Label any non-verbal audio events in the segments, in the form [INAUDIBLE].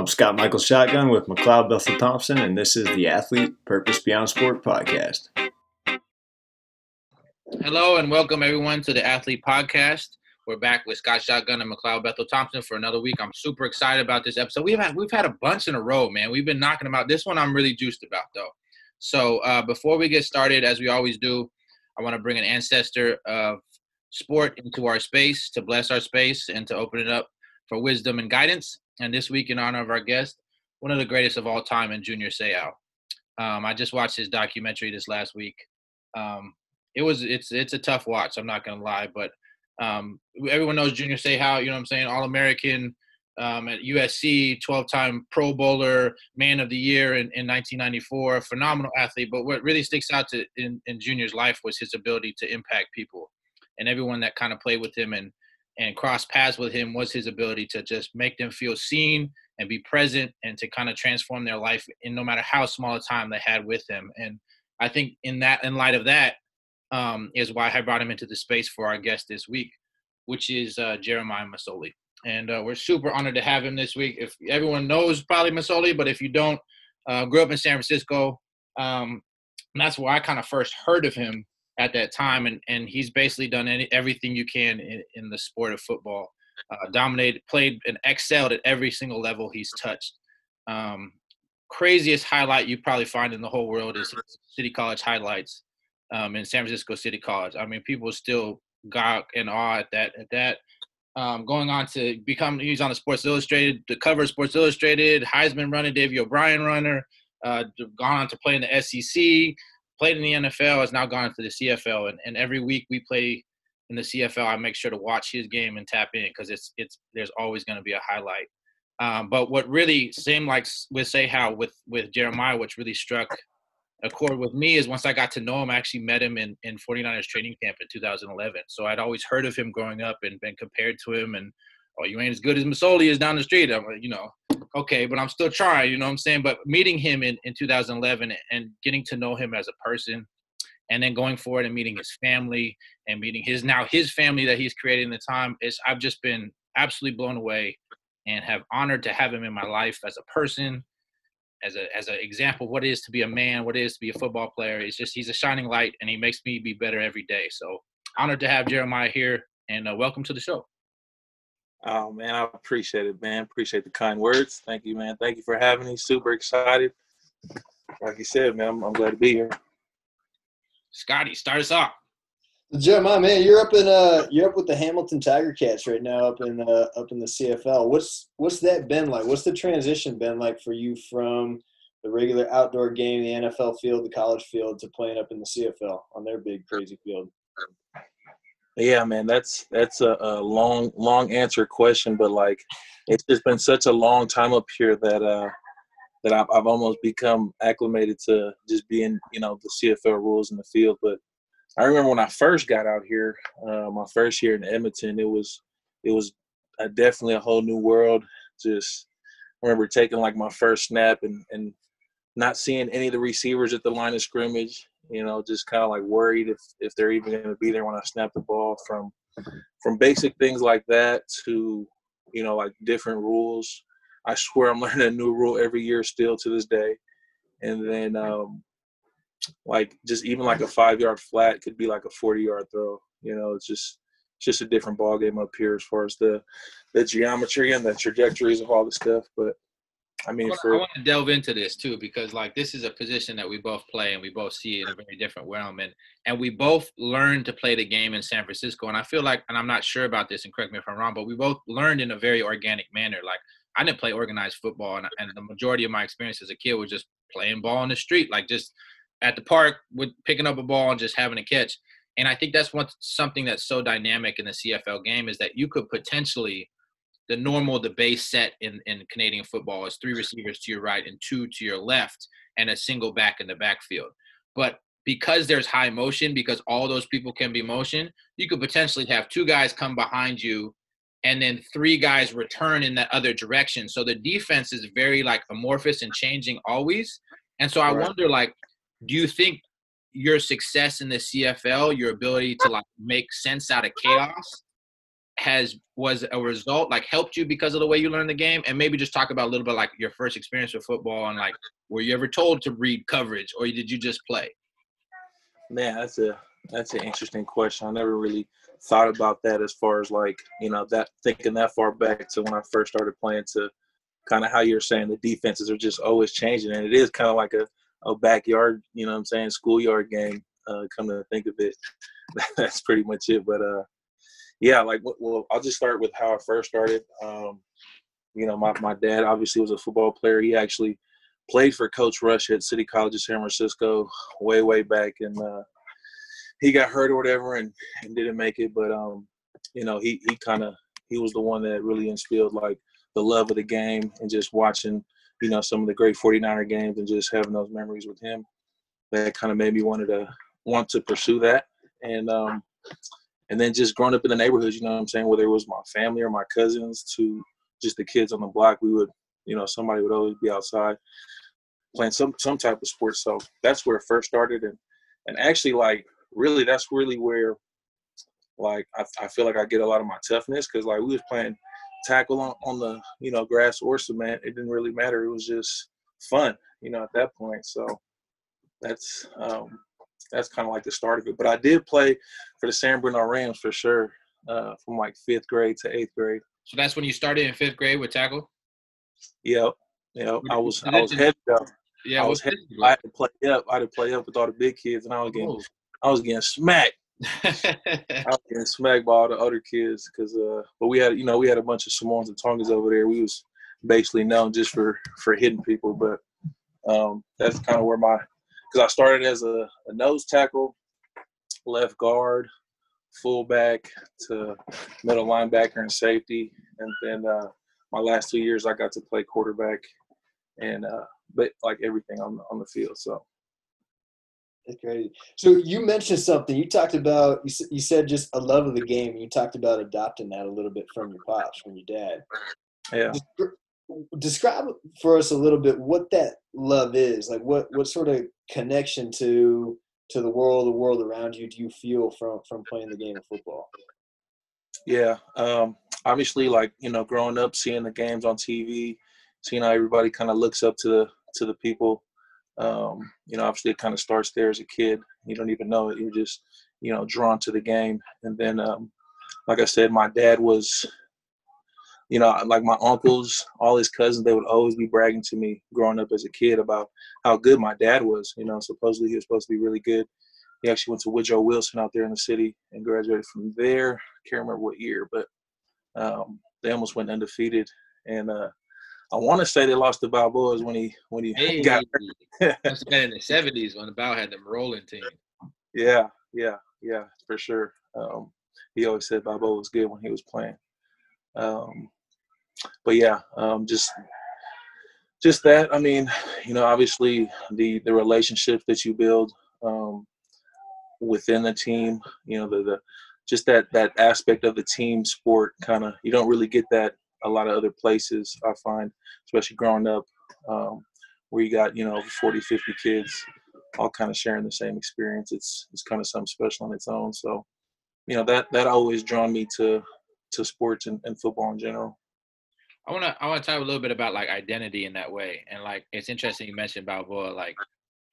I'm Scott Michael Shotgun with McLeod Bethel Thompson, and this is the Athlete Purpose Beyond Sport podcast. Hello and welcome everyone to the Athlete Podcast. We're back with Scott Shotgun and McLeod Bethel Thompson for another week. I'm super excited about this episode. We've had we've had a bunch in a row, man. We've been knocking them out. This one I'm really juiced about though. So uh, before we get started, as we always do, I want to bring an ancestor of sport into our space to bless our space and to open it up for wisdom and guidance. And this week, in honor of our guest, one of the greatest of all time in Junior Seau. Um, I just watched his documentary this last week. Um, it was it's it's a tough watch. I'm not gonna lie, but um, everyone knows Junior Seau. You know what I'm saying? All American um, at USC, 12-time Pro Bowler, Man of the Year in, in 1994. Phenomenal athlete. But what really sticks out to in, in Junior's life was his ability to impact people, and everyone that kind of played with him and and cross paths with him was his ability to just make them feel seen and be present and to kind of transform their life in no matter how small a time they had with him. And I think in that in light of that um, is why I brought him into the space for our guest this week, which is uh, Jeremiah Masoli. And uh, we're super honored to have him this week. If everyone knows probably Masoli, but if you don't, uh, grew up in San Francisco. Um, that's where I kind of first heard of him at that time, and and he's basically done any, everything you can in, in the sport of football. Uh, dominated, played, and excelled at every single level he's touched. Um, craziest highlight you probably find in the whole world is City College highlights um, in San Francisco City College. I mean, people still got in awe at that. At that, um, going on to become, he's on the Sports Illustrated, the cover of Sports Illustrated, Heisman runner, Davey O'Brien runner, uh, gone on to play in the SEC, played in the NFL, has now gone into the CFL, and, and every week we play in the CFL, I make sure to watch his game and tap in because it's it's there's always going to be a highlight. Um, but what really seemed like with Seau with with Jeremiah, which really struck a chord with me is once I got to know him, I actually met him in, in 49ers training camp in 2011. So I'd always heard of him growing up and been compared to him. And, oh, you ain't as good as Masoli is down the street. I'm like, you know, okay, but I'm still trying, you know what I'm saying? But meeting him in, in 2011 and getting to know him as a person and then going forward and meeting his family and meeting his now his family that he's created in the time is I've just been absolutely blown away and have honored to have him in my life as a person as a as an example what it is to be a man, what it is to be a football player. It's just he's a shining light, and he makes me be better every day. So honored to have Jeremiah here, and uh, welcome to the show. Oh man, I appreciate it, man. Appreciate the kind words. Thank you, man. Thank you for having me. Super excited. Like you said, man, I'm, I'm glad to be here. Scotty, start us off. Jeremiah, man, you're up in uh, you're up with the Hamilton Tiger Cats right now, up in uh, up in the CFL. What's what's that been like? What's the transition been like for you from the regular outdoor game, the NFL field, the college field, to playing up in the CFL on their big crazy field? Yeah, man, that's that's a, a long long answer question, but like it's just been such a long time up here that uh that I've, I've almost become acclimated to just being you know the CFL rules in the field, but I remember when I first got out here, uh, my first year in Edmonton, it was it was a, definitely a whole new world. Just I remember taking like my first snap and and not seeing any of the receivers at the line of scrimmage. You know, just kind of like worried if if they're even going to be there when I snap the ball. From from basic things like that to you know like different rules. I swear I'm [LAUGHS] learning a new rule every year still to this day. And then um, like just even like a five yard flat could be like a 40 yard throw you know it's just it's just a different ball game up here as far as the the geometry and the trajectories of all the stuff but i mean I want, for, I want to delve into this too because like this is a position that we both play and we both see in a very different realm and and we both learned to play the game in san francisco and i feel like and i'm not sure about this and correct me if i'm wrong but we both learned in a very organic manner like i didn't play organized football and, and the majority of my experience as a kid was just playing ball in the street like just at the park with picking up a ball and just having a catch. And I think that's what something that's so dynamic in the CFL game is that you could potentially the normal the base set in, in Canadian football is three receivers to your right and two to your left and a single back in the backfield. But because there's high motion, because all those people can be motion, you could potentially have two guys come behind you and then three guys return in that other direction. So the defense is very like amorphous and changing always. And so I right. wonder like do you think your success in the CFL, your ability to like make sense out of chaos, has was a result like helped you because of the way you learned the game? And maybe just talk about a little bit like your first experience with football and like were you ever told to read coverage or did you just play? Man that's a that's an interesting question. I never really thought about that as far as like you know that thinking that far back to when i first started playing to kind of how you're saying the defenses are just always changing and it is kind of like a, a backyard you know what i'm saying schoolyard game uh, come to think of it. [LAUGHS] That's pretty much it but uh yeah, like well, I'll just start with how I first started. Um, you know, my, my dad obviously was a football player. He actually played for Coach Rush at City College of San Francisco way, way back. And uh, he got hurt or whatever and, and didn't make it. But, um, you know, he, he kind of, he was the one that really instilled like the love of the game and just watching, you know, some of the great 49er games and just having those memories with him. That kind of made me wanted to want to pursue that. And, um, and then just growing up in the neighborhood, you know what I'm saying, whether it was my family or my cousins to just the kids on the block, we would, you know, somebody would always be outside playing some some type of sport. So that's where it first started, and and actually, like, really, that's really where, like, I, I feel like I get a lot of my toughness because like we was playing tackle on, on the you know grass or cement. It didn't really matter. It was just fun, you know, at that point. So that's um, that's kind of like the start of it. But I did play for the San Bernardino Rams for sure, uh, from like fifth grade to eighth grade. So that's when you started in fifth grade with tackle. Yep, yep. I was I was heavy up. Yeah, I was heavy. I had to play up. I had to play up with all the big kids, and I was getting oh. I was getting smacked. [LAUGHS] I was getting smacked by all the other kids because, uh, but we had you know we had a bunch of Samoans and Tongas over there. We was basically known just for for hitting people, but um, that's kind of where my because I started as a, a, nose tackle, left guard, fullback to middle linebacker and safety, and then uh, my last two years I got to play quarterback and uh, but like everything on the, on the field. So. That's great. So you mentioned something. You talked about you, you said just a love of the game. You talked about adopting that a little bit from your pops, from your dad. Yeah describe for us a little bit what that love is like what what sort of connection to to the world the world around you do you feel from from playing the game of football? Yeah um obviously like you know growing up seeing the games on tv seeing how everybody kind of looks up to the to the people um you know obviously it kind of starts there as a kid. You don't even know it. You're just you know drawn to the game. And then um like i said my dad was you know, like my uncles, all his cousins, they would always be bragging to me growing up as a kid about how good my dad was. You know, supposedly he was supposed to be really good. He actually went to Woodrow Wilson out there in the city and graduated from there. Can't remember what year, but um, they almost went undefeated. And uh, I want to say they lost to Balboas when he when he [LAUGHS] hey, got. must have been in the seventies when Bow had them rolling team. Yeah, yeah, yeah, for sure. Um, he always said Balboa was good when he was playing. Um, but yeah, um, just just that. I mean, you know, obviously the the relationship that you build um, within the team, you know, the the just that that aspect of the team sport kind of you don't really get that a lot of other places i find especially growing up um, where you got you know 40 50 kids all kind of sharing the same experience it's it's kind of something special on its own so you know that that always drawn me to to sports and, and football in general I wanna I wanna talk a little bit about like identity in that way, and like it's interesting you mentioned Balboa, like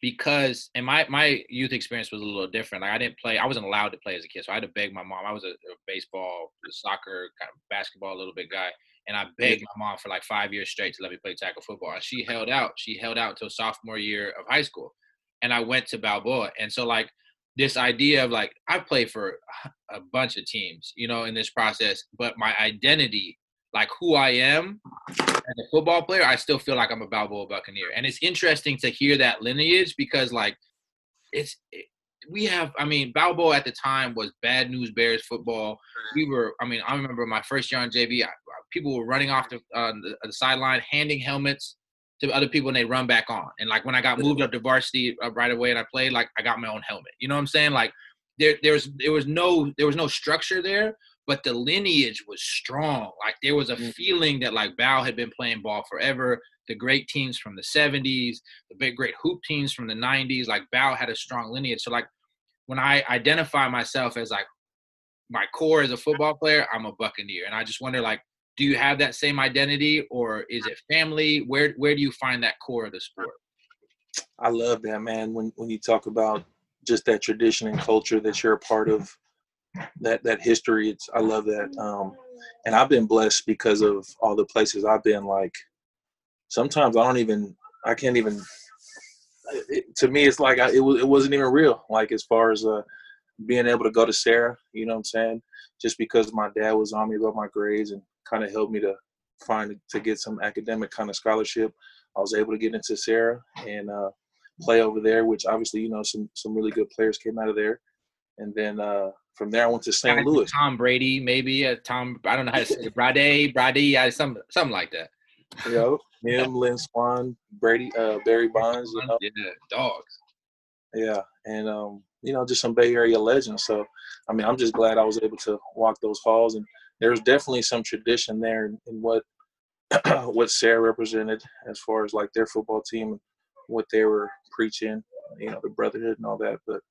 because and my my youth experience was a little different. Like I didn't play, I wasn't allowed to play as a kid, so I had to beg my mom. I was a, a baseball, soccer, kind of basketball, a little bit guy, and I begged my mom for like five years straight to let me play tackle football. And she held out. She held out until sophomore year of high school, and I went to Balboa. And so like this idea of like I played for a bunch of teams, you know, in this process, but my identity like who I am as a football player, I still feel like I'm a Balboa Buccaneer. And it's interesting to hear that lineage because like it's it, we have I mean Balboa at the time was bad news bears football. We were I mean I remember my first year on JV, I, people were running off the, uh, the, the sideline handing helmets to other people and they run back on. And like when I got moved up to varsity uh, right away and I played, like I got my own helmet. You know what I'm saying? Like there there's there was no there was no structure there, but the lineage was strong. Like there was a mm. feeling that like Bow had been playing ball forever. The great teams from the 70s, the big great hoop teams from the 90s, like Bow had a strong lineage. So like when I identify myself as like my core as a football player, I'm a Buccaneer, and I just wonder like, do you have that same identity, or is it family? Where where do you find that core of the sport? I love that man. When when you talk about just that tradition and culture that you're a part of, that that history. It's I love that. Um, and I've been blessed because of all the places I've been. Like sometimes I don't even I can't even. It, to me, it's like I, it was it wasn't even real. Like as far as uh, being able to go to Serra, you know what I'm saying? Just because my dad was on me about my grades and kind of helped me to find to get some academic kind of scholarship. I was able to get into Serra and uh, play over there, which obviously you know some some really good players came out of there. And then uh, from there, I went to St. Louis. Tom Brady, maybe uh, Tom. I don't know how to say it. Brady, Brady, yeah, some something like that. You know, [LAUGHS] him, Lynn Swann, Brady, uh, Barry Bonds. You know? Yeah, dogs. Yeah, and um, you know, just some Bay Area legends. So, I mean, I'm just glad I was able to walk those halls, and there's definitely some tradition there in, in what [CLEARS THROAT] what Serra represented as far as like their football team, and what they were preaching, you know, the brotherhood and all that. But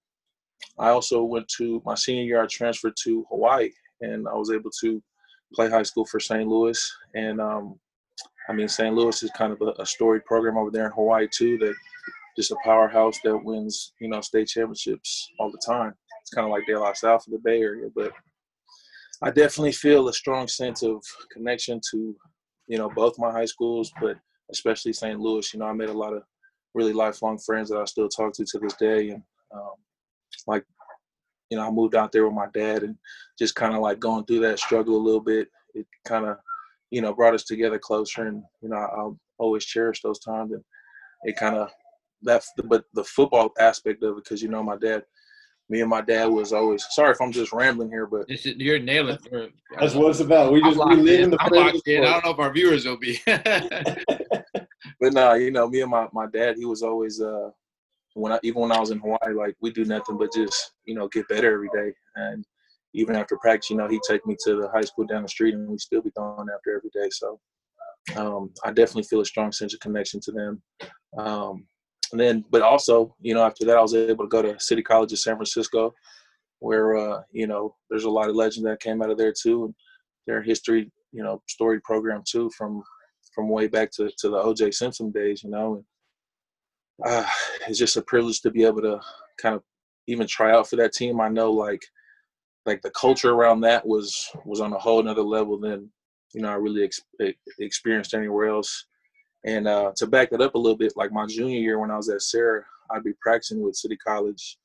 I also went to my senior year. I transferred to Hawaii, and I was able to play high school for St. Louis. And um, I mean, St. Louis is kind of a, a storied program over there in Hawaii too. That just a powerhouse that wins, you know, state championships all the time. It's kind of like La Salle of the Bay Area, but I definitely feel a strong sense of connection to, you know, both my high schools, but especially St. Louis. You know, I made a lot of really lifelong friends that I still talk to to this day, and um, like, you know, I moved out there with my dad, and just kind of like going through that struggle a little bit. It kind of, you know, brought us together closer, and you know, I'll always cherish those times, and it kind of that's the but the football aspect of it because you know my dad me and my dad was always sorry if I'm just rambling here, but Is, you're nailing. it. That's what it's about. We just we I'm live in in. the present. in. I don't know if our viewers will be. [LAUGHS] [LAUGHS] but no, you know, me and my, my dad, he was always uh when I even when I was in Hawaii, like we do nothing but just, you know, get better every day. And even after practice, you know, he'd take me to the high school down the street and we still be going after every day. So um I definitely feel a strong sense of connection to them. Um and then but also, you know, after that I was able to go to City College of San Francisco where uh, you know, there's a lot of legends that came out of there too and their history, you know, storied program too from from way back to, to the OJ Simpson days, you know. And, uh, it's just a privilege to be able to kind of even try out for that team. I know like like the culture around that was was on a whole another level than you know I really ex- experienced anywhere else. And uh, to back that up a little bit, like my junior year when I was at Serra, I'd be practicing with City College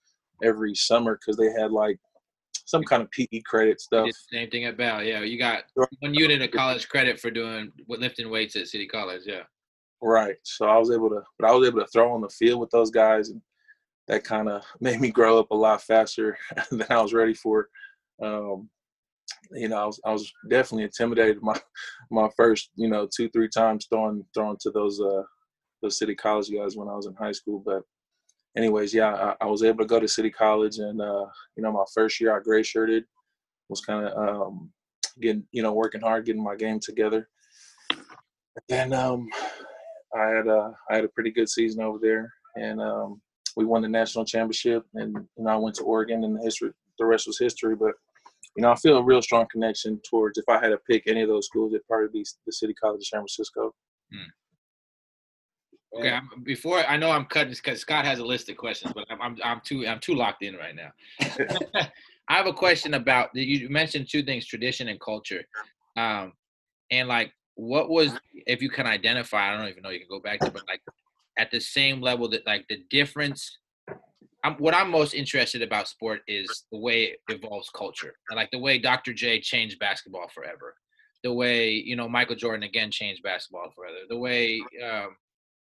every summer because they had like some kind of PE credit stuff. same thing at Bell. Yeah, you got one unit of college credit for doing lifting weights at City College. Yeah. Right. So I was able to, but I was able to throw on the field with those guys, and that kind of [LAUGHS] made me grow up a lot faster [LAUGHS] than I was ready for. Um, you know, I was, I was definitely intimidated [LAUGHS] my my first, you know, two three times throwing throwing to those uh those city college guys when I was in high school. But anyways, yeah, I, I was able to go to city college, and uh, you know, my first year I gray shirted was kind of um, getting, you know, working hard, getting my game together. And um, I had a I had a pretty good season over there, and um, we won the national championship. And you know, I went to Oregon, and the history the rest was history. But you know, I feel a real strong connection towards if I had to pick any of those schools, it'd probably be the City College of San Francisco. Okay. I'm, before I know I'm cutting because Scott has a list of questions, but I'm, I'm I'm too I'm too locked in right now. [LAUGHS] I have a question about you mentioned two things: tradition and culture, um, and like what was if you can identify? I don't even know you can go back to, but like at the same level that like the difference. I'm, what I'm most interested about sport is the way it evolves culture, and like the way Dr. J changed basketball forever, the way you know Michael Jordan again changed basketball forever, the way um,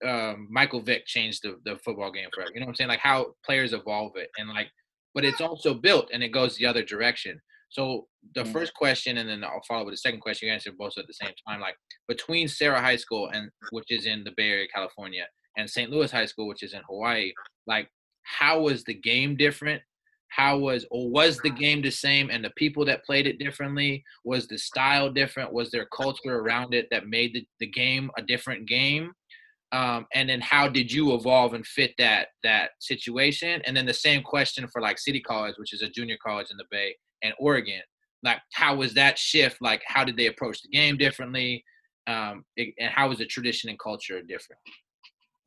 um, Michael Vick changed the, the football game forever. You know what I'm saying? Like how players evolve it and like, but it's also built and it goes the other direction. So the Mm. first question, and then I'll follow with the second question. You answer both at the same time. Like between Serra High School and which is in the Bay Area, California, and St. Louis High School, which is in Hawaii. Like, how was the game different? How was or was the game the same? And the people that played it differently was the style different? Was there culture around it that made the, the game a different game? um, and then how did you evolve and fit that that situation and then the same question for like city college which is a junior college in the bay and oregon like how was that shift? Like how did they approach the game differently? Um, and how was the tradition and culture different?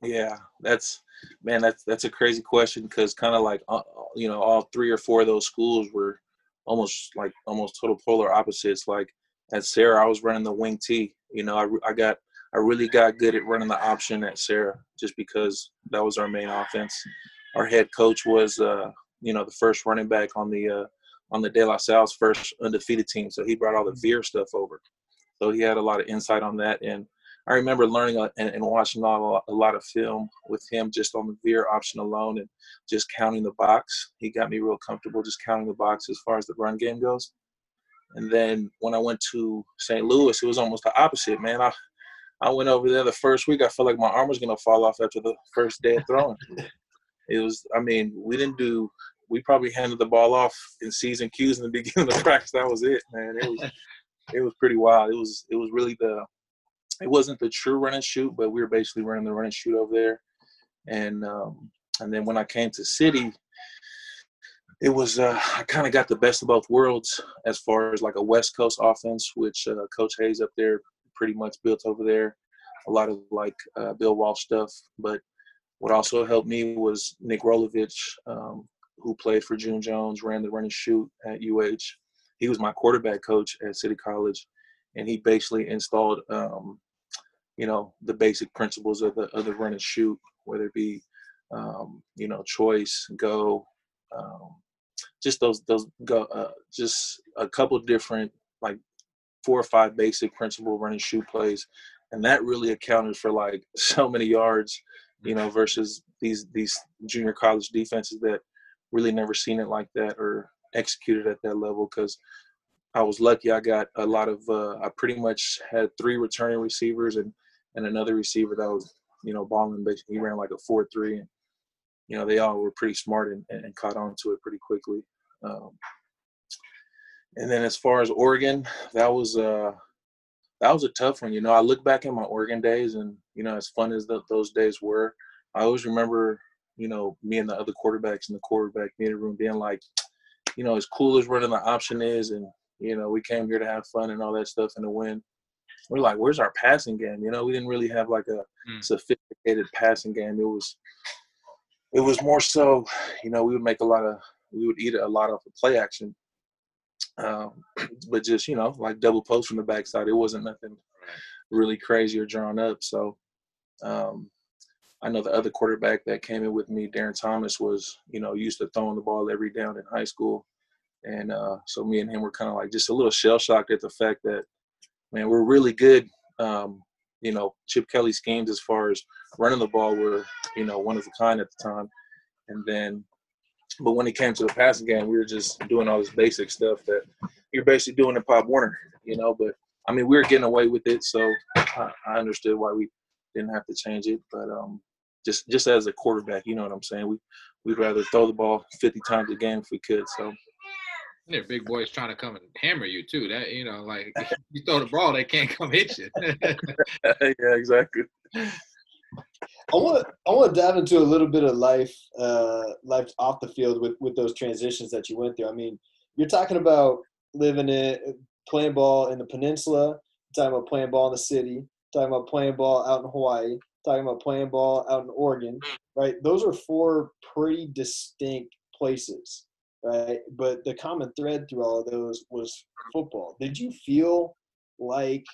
Yeah, that's man, that's that's a crazy question because kind of like uh, you know all three or four of those schools were almost like almost total polar opposites. Like at Serra, I was running the wing T. You know, I, I got I really got good at running the option at Serra just because that was our main offense. Our head coach was uh, you know the first running back on the uh, on the De La Salle's first undefeated team, so he brought all the veer stuff over. So he had a lot of insight on that and I remember learning uh, and, and watching a lot, a lot of film with him just on the veer option alone and just counting the box. He got me real comfortable just counting the box as far as the run game goes. And then when I went to St. Louis, it was almost the opposite, man. I I went over there the first week. I felt like my arm was gonna fall off after the first day of throwing. [LAUGHS] it was, I mean, we didn't do. We probably handed the ball off in C's and Q's in the [LAUGHS] beginning of the practice. That was it, man. It was, [LAUGHS] it was pretty wild. It was, it was really the it wasn't the true run and shoot, but we were basically running the run and shoot over there. And um, and then when I came to City, it was uh, I kind of got the best of both worlds as far as like a West Coast offense, which uh, Coach Hayes up there pretty much built over there. A lot of like uh, Bill Walsh stuff, but what also helped me was Nick Rolovich, um, who played for June Jones, ran the run and shoot at UH. He was my quarterback coach at City College, and he basically installed um, you know the basic principles of the of the run and shoot, whether it be um, you know choice, go, um, just those those go, uh, just a couple different like four or five basic principle run and shoot plays, and that really accounted for like [LAUGHS] so many yards, you know, versus these these junior college defenses that really never seen it like that or executed at that level because I was lucky. I got a lot of. Uh, I pretty much had three returning receivers and and another receiver that was, you know, balling. Basically, he ran like a four-three, and you know they all were pretty smart and, and caught on to it pretty quickly. Um, and then as far as Oregon, that was uh that was a tough one. You know, I look back at my Oregon days, and you know, as fun as the, those days were, I always remember, you know, me and the other quarterbacks in the quarterback meeting room being like, you know, as cool as running the option is, and you know, we came here to have fun and all that stuff and to win we're like, where's our passing game? You know, we didn't really have like a mm. sophisticated passing game. It was, it was more so, you know, we would make a lot of, we would eat a lot of the play action, um, [CLEARS THROAT] but just you know, like double post from the backside. It wasn't nothing really crazy or drawn up. So, um, I know the other quarterback that came in with me, Darron Thomas, was you know used to throwing the ball every down in high school, and uh, so me and him were kind of like just a little shell shocked at the fact that man, we're really good. Um, you know, Chip Kelly schemes as far as running the ball were, you know, one of a kind at the time. And then, but when it came to the passing game, we were just doing all this basic stuff that you're basically doing in Pop Warner, you know. But I mean, we were getting away with it, so I, I understood why we didn't have to change it. But um, just just as a quarterback, you know what I'm saying? We we'd rather throw the ball 50 times a game if we could. So they're big boys trying to come and hammer you too. That you know, like [LAUGHS] you throw the ball, they can't come hit you. [LAUGHS] [LAUGHS] yeah, exactly. I want to I want to dive into a little bit of life uh, life off the field with with those transitions that you went through. I mean, you're talking about living in playing ball in the peninsula, talking about playing ball in the city, talking about playing ball out in Hawaii, talking about playing ball out in Oregon, right? Those are four pretty distinct places right? But the common thread through all of those was football. Did you feel like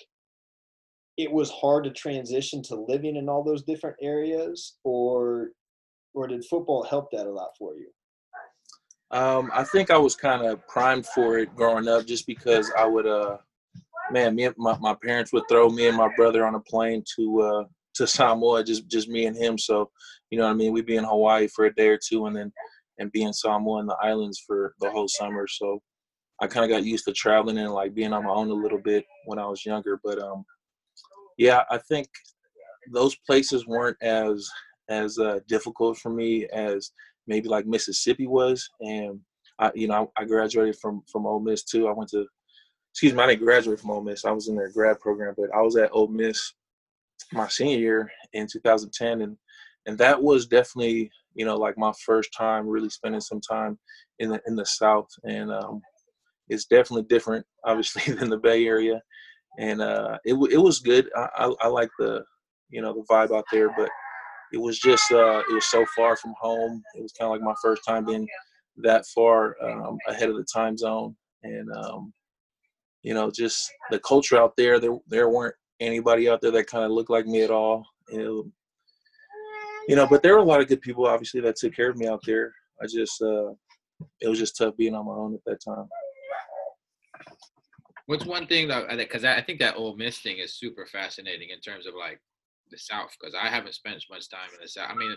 it was hard to transition to living in all those different areas, or or did football help that a lot for you? Um, I think I was kind of primed for it growing up, just because I would, uh, man, me and my, my parents would throw me and my brother on a plane to uh, to Samoa, just just me and him. So, you know what I mean? We'd be in Hawaii for a day or two, and then and be in Samoa and the islands for the whole summer. So I kind of got used to traveling and like being on my own a little bit when I was younger. But um, yeah, I think those places weren't as as uh, difficult for me as maybe like Mississippi was. And I, you know, I, I graduated from from Ole Miss too. I went to, excuse me, I didn't graduate from Ole Miss. I was in their grad program, but I was at Ole Miss my senior year in 2010, and and that was definitely you know like my first time really spending some time in the in the South, and um, it's definitely different, [LAUGHS] obviously, than the Bay Area, and uh, it it was good. I, I, I like the you know the vibe out there, but it was just uh, it was so far from home. It was kind of like my first time being that far um, ahead of the time zone, and um, you know just the culture out there. There there weren't anybody out there that kind of looked like me at all. It, you know, but there were a lot of good people, obviously, that took care of me out there. I just, uh, it was just tough being on my own at that time. What's one thing that, because I think that Ole Miss thing is super fascinating in terms of like the South, because I haven't spent as much time in the South. I mean,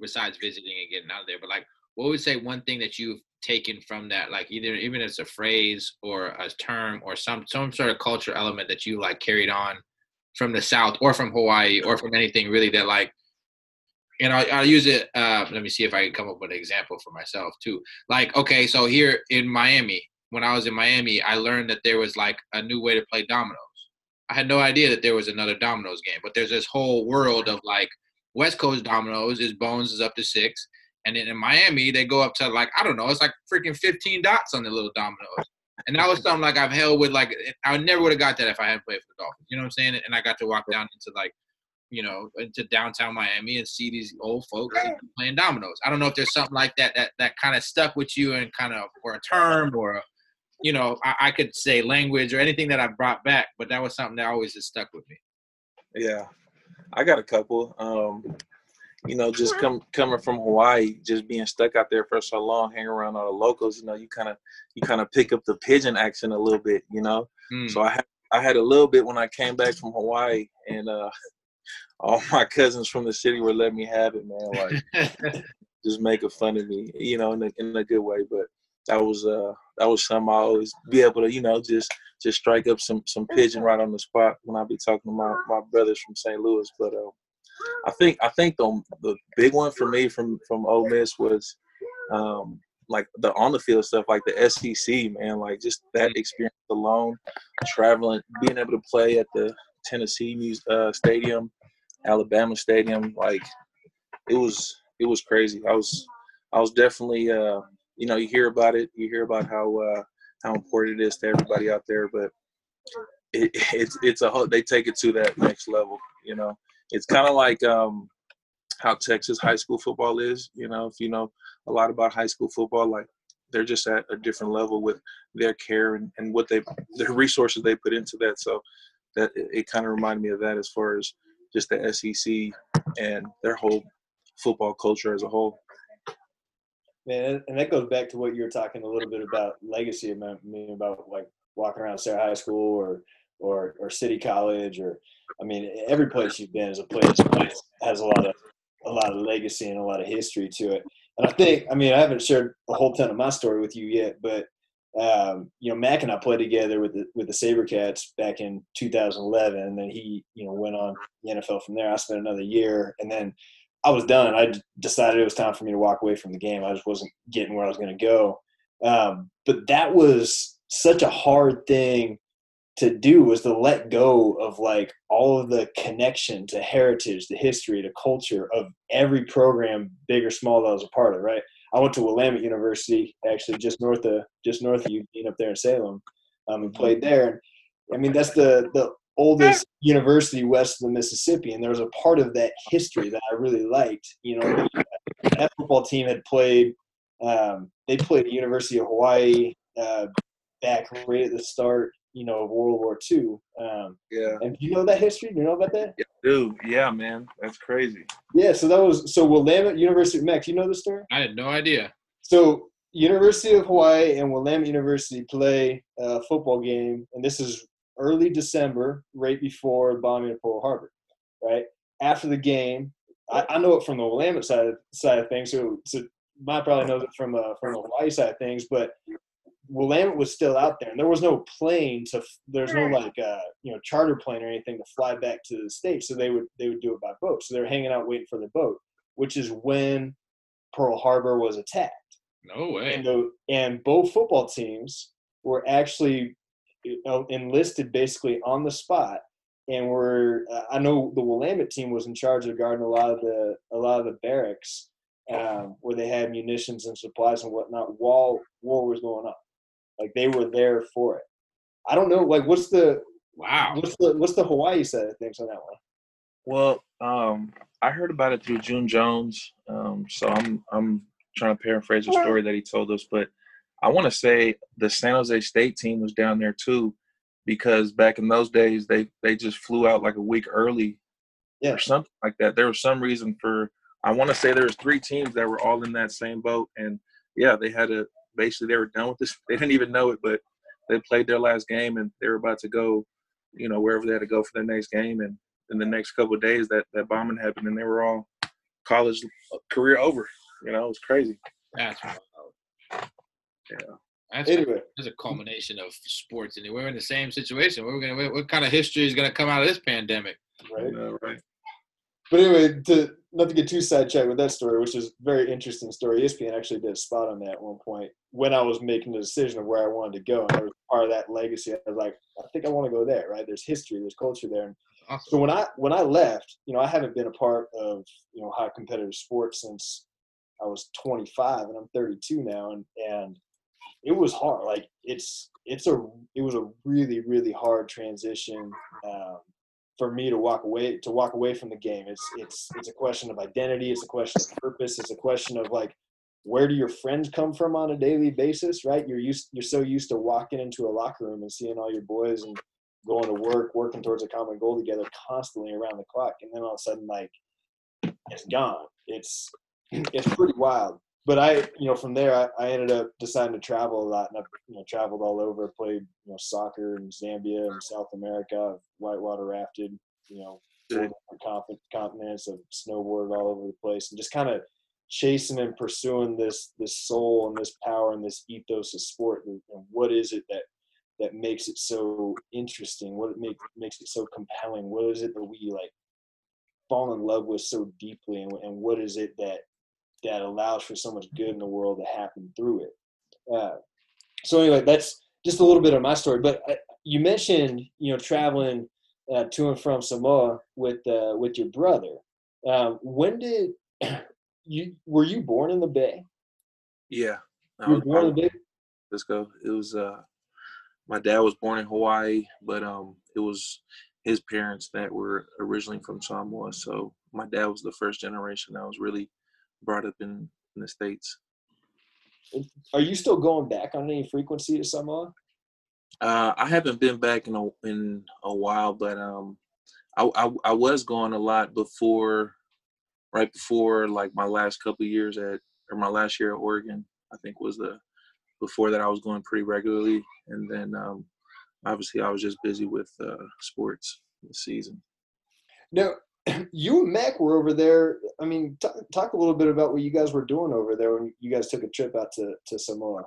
besides visiting and getting out of there, but like, what would say one thing that you've taken from that, like either even as a phrase or a term or some some sort of culture element that you like carried on from the South or from Hawaii or from anything really that like and I'll, I'll use it. Uh, let me see if I can come up with an example for myself too. Like, okay, so here in Miami, when I was in Miami, I learned that there was like a new way to play dominoes. I had no idea that there was another dominoes game, but there's this whole world of like West Coast dominoes is bones is up to six, and then in Miami they go up to like I don't know, it's like freaking 15 dots on the little dominoes. And that was something like I've held with like I never would have got that if I hadn't played for the Dolphins. You know what I'm saying? And I got to walk down into like you know, into downtown Miami and see these old folks playing dominoes. I don't know if there's something like that that that kind of stuck with you and kind of or a term or a, you know, I, I, could say language or anything that I brought back, but that was something that always just stuck with me. Yeah, I got a couple. Um, you know, just come coming from Hawaii, just being stuck out there for so long, hanging around all the locals. You know, you kind of you kind of pick up the pidgin accent a little bit. You know, mm. so I had I had a little bit when I came back from Hawaii, and uh, [LAUGHS] all my cousins from the city were letting me have it, man. Like [LAUGHS] just making fun of me, you know, in a, in a good way. But that was uh that was something I always be able to, you know, just just strike up some some pidgin right on the spot when I be talking to my my brothers from St. Louis. But uh, I think I think the the big one for me from from Ole Miss was um like the on the field stuff, like the SEC, man, like just that experience alone, traveling, being able to play at the Tennessee uh, Stadium, Alabama Stadium. Like it was it was crazy. I was I was definitely uh, you know you hear about it, you hear about how uh, how important it is to everybody out there, but it, [LAUGHS] it's it's a they take it to that next level. You know, it's kind of like um, how Texas high school football is. You know, if you know a lot about high school football, like they're just at a different level with their care and, and what they their resources they put into that. So that it, it kind of reminded me of that as far as just the SEC and their whole football culture as a whole. Man, and that goes back to what you were talking a little bit about legacy. Mean, about like walking around Serra High School or or or City College, or I mean, every place you've been is a place that has a lot of a lot of legacy and a lot of history to it. And I think, I mean, I haven't shared a whole ton of my story with you yet, but um, you know, Mac and I played together with the with the SaberCats back in 2011, and then he, you know, went on the NFL from there. I spent another year, and then I was done. I decided it was time for me to walk away from the game. I just wasn't getting where I was going to go. Um, but that was such a hard thing to do was to let go of like all of the connection to heritage, the history, the culture of every program, big or small, that I was a part of. Right I went to Willamette University, actually just north of just north of Eugene, up there in Salem, um, and played there. And I mean, that's the the oldest [LAUGHS] university west of the Mississippi, and there was a part of that history that I really liked. You know, that football team had played. Um, they played the University of Hawaii uh, back right at the start you know, of World War II. Um, yeah. And do you know that history? Do you know about that? Yeah, dude. Yeah, man. That's crazy. Yeah. So that was so Willamette University. Max, you know the story? I had no idea. So University of Hawaii and Willamette University play a football game, and this is early December, right before bombing of Pearl Harbor. Right after the game, I, I know it from the Willamette side side of things. So, so Matt probably knows it from uh, from the Hawaii side of things, but Willamette was still out there, and there was no plane to. There's no like uh, you know charter plane or anything to fly back to the states, so they would they would do it by boat. So they were hanging out waiting for the boat, which is when Pearl Harbor was attacked. No way. And, the, and both football teams were actually you know, enlisted basically on the spot, and were uh, I know the Willamette team was in charge of guarding a lot of the a lot of the barracks um, where they had munitions and supplies and whatnot while war was going on Like they were there for it. I don't know. Like, what's the Wow. what's the what's the Hawaii side of things on that one? Well, um, I heard about it through June Jones. Um, so I'm I'm trying to paraphrase a story that he told us, but I want to say the San Jose State team was down there too, because back in those days they they just flew out like a week early, Yeah. or something like that. There was some reason for I want to say there was three teams that were all in that same boat, and yeah, they had to basically they were done with this. [LAUGHS] They didn't even know it, but they played their last game and they were about to go, you know, wherever they had to go for their next game, and in the next couple of days that that bombing happened and they were all college uh, career over. You know, it was crazy. That's wild. Yeah. That's, Anyway, that's a culmination of sports, and we're in the same situation. We're gonna. What, what kind of history is gonna come out of this pandemic? right. You know, right. But anyway, to not to get too sidetracked with that story, which is a very interesting story. ESPN actually did a spot on that at one point when I was making the decision of where I wanted to go, and I was part of that legacy. I was like, I think I want to go there. Right? There's history, there's culture there. And so when I when I left, you know, I haven't been a part of you know high competitive sports since I was 25, and I'm 32 now, and and it was hard. Like it's it's a it was a really really hard transition um, for me to walk away to walk away from the game. It's it's it's a question of identity. It's a question of purpose. It's a question of like where do your friends come from on a daily basis, right? You're used you're so used to walking into a locker room and seeing all your boys and going to work, working towards a common goal together constantly around the clock, and then all of a sudden like it's gone. It's it's pretty wild. But I, you know, from there I, I ended up deciding to travel a lot, and I've you know traveled all over, played you know soccer in Zambia and South America, I've whitewater rafted, you know, four Good. different conf- continents, I've snowboarded all over the place, and just kind of chasing and pursuing this this soul and this power and this ethos of sport. And and what is it that that makes it so interesting? What it make, makes it so compelling? What is it that we like fall in love with so deeply, and, and what is it that that allows for so much good in the world to happen through it? Uh, so anyway, that's just a little bit of my story. But uh, you mentioned you know traveling uh, to and from Samoa with uh, with your brother. Um, when did [CLEARS THROAT] you were you born in the Bay? Yeah. I You were was- born in the Bay. let's go. It was uh my dad was born in Hawaii, but um it was his parents that were originally from Samoa. So my dad was the first generation that was really brought up in, in the States. Are you still going back on any frequency to Samoa? Uh I haven't been back in a in a while, but um I I, I was going a lot before right before like my last couple years at or my last year at Oregon, I think was the before that I was going pretty regularly and then um obviously I was just busy with uh sports this season. No, you and Mac were over there. I mean, t- talk a little bit about what you guys were doing over there when you guys took a trip out to, to Samoa.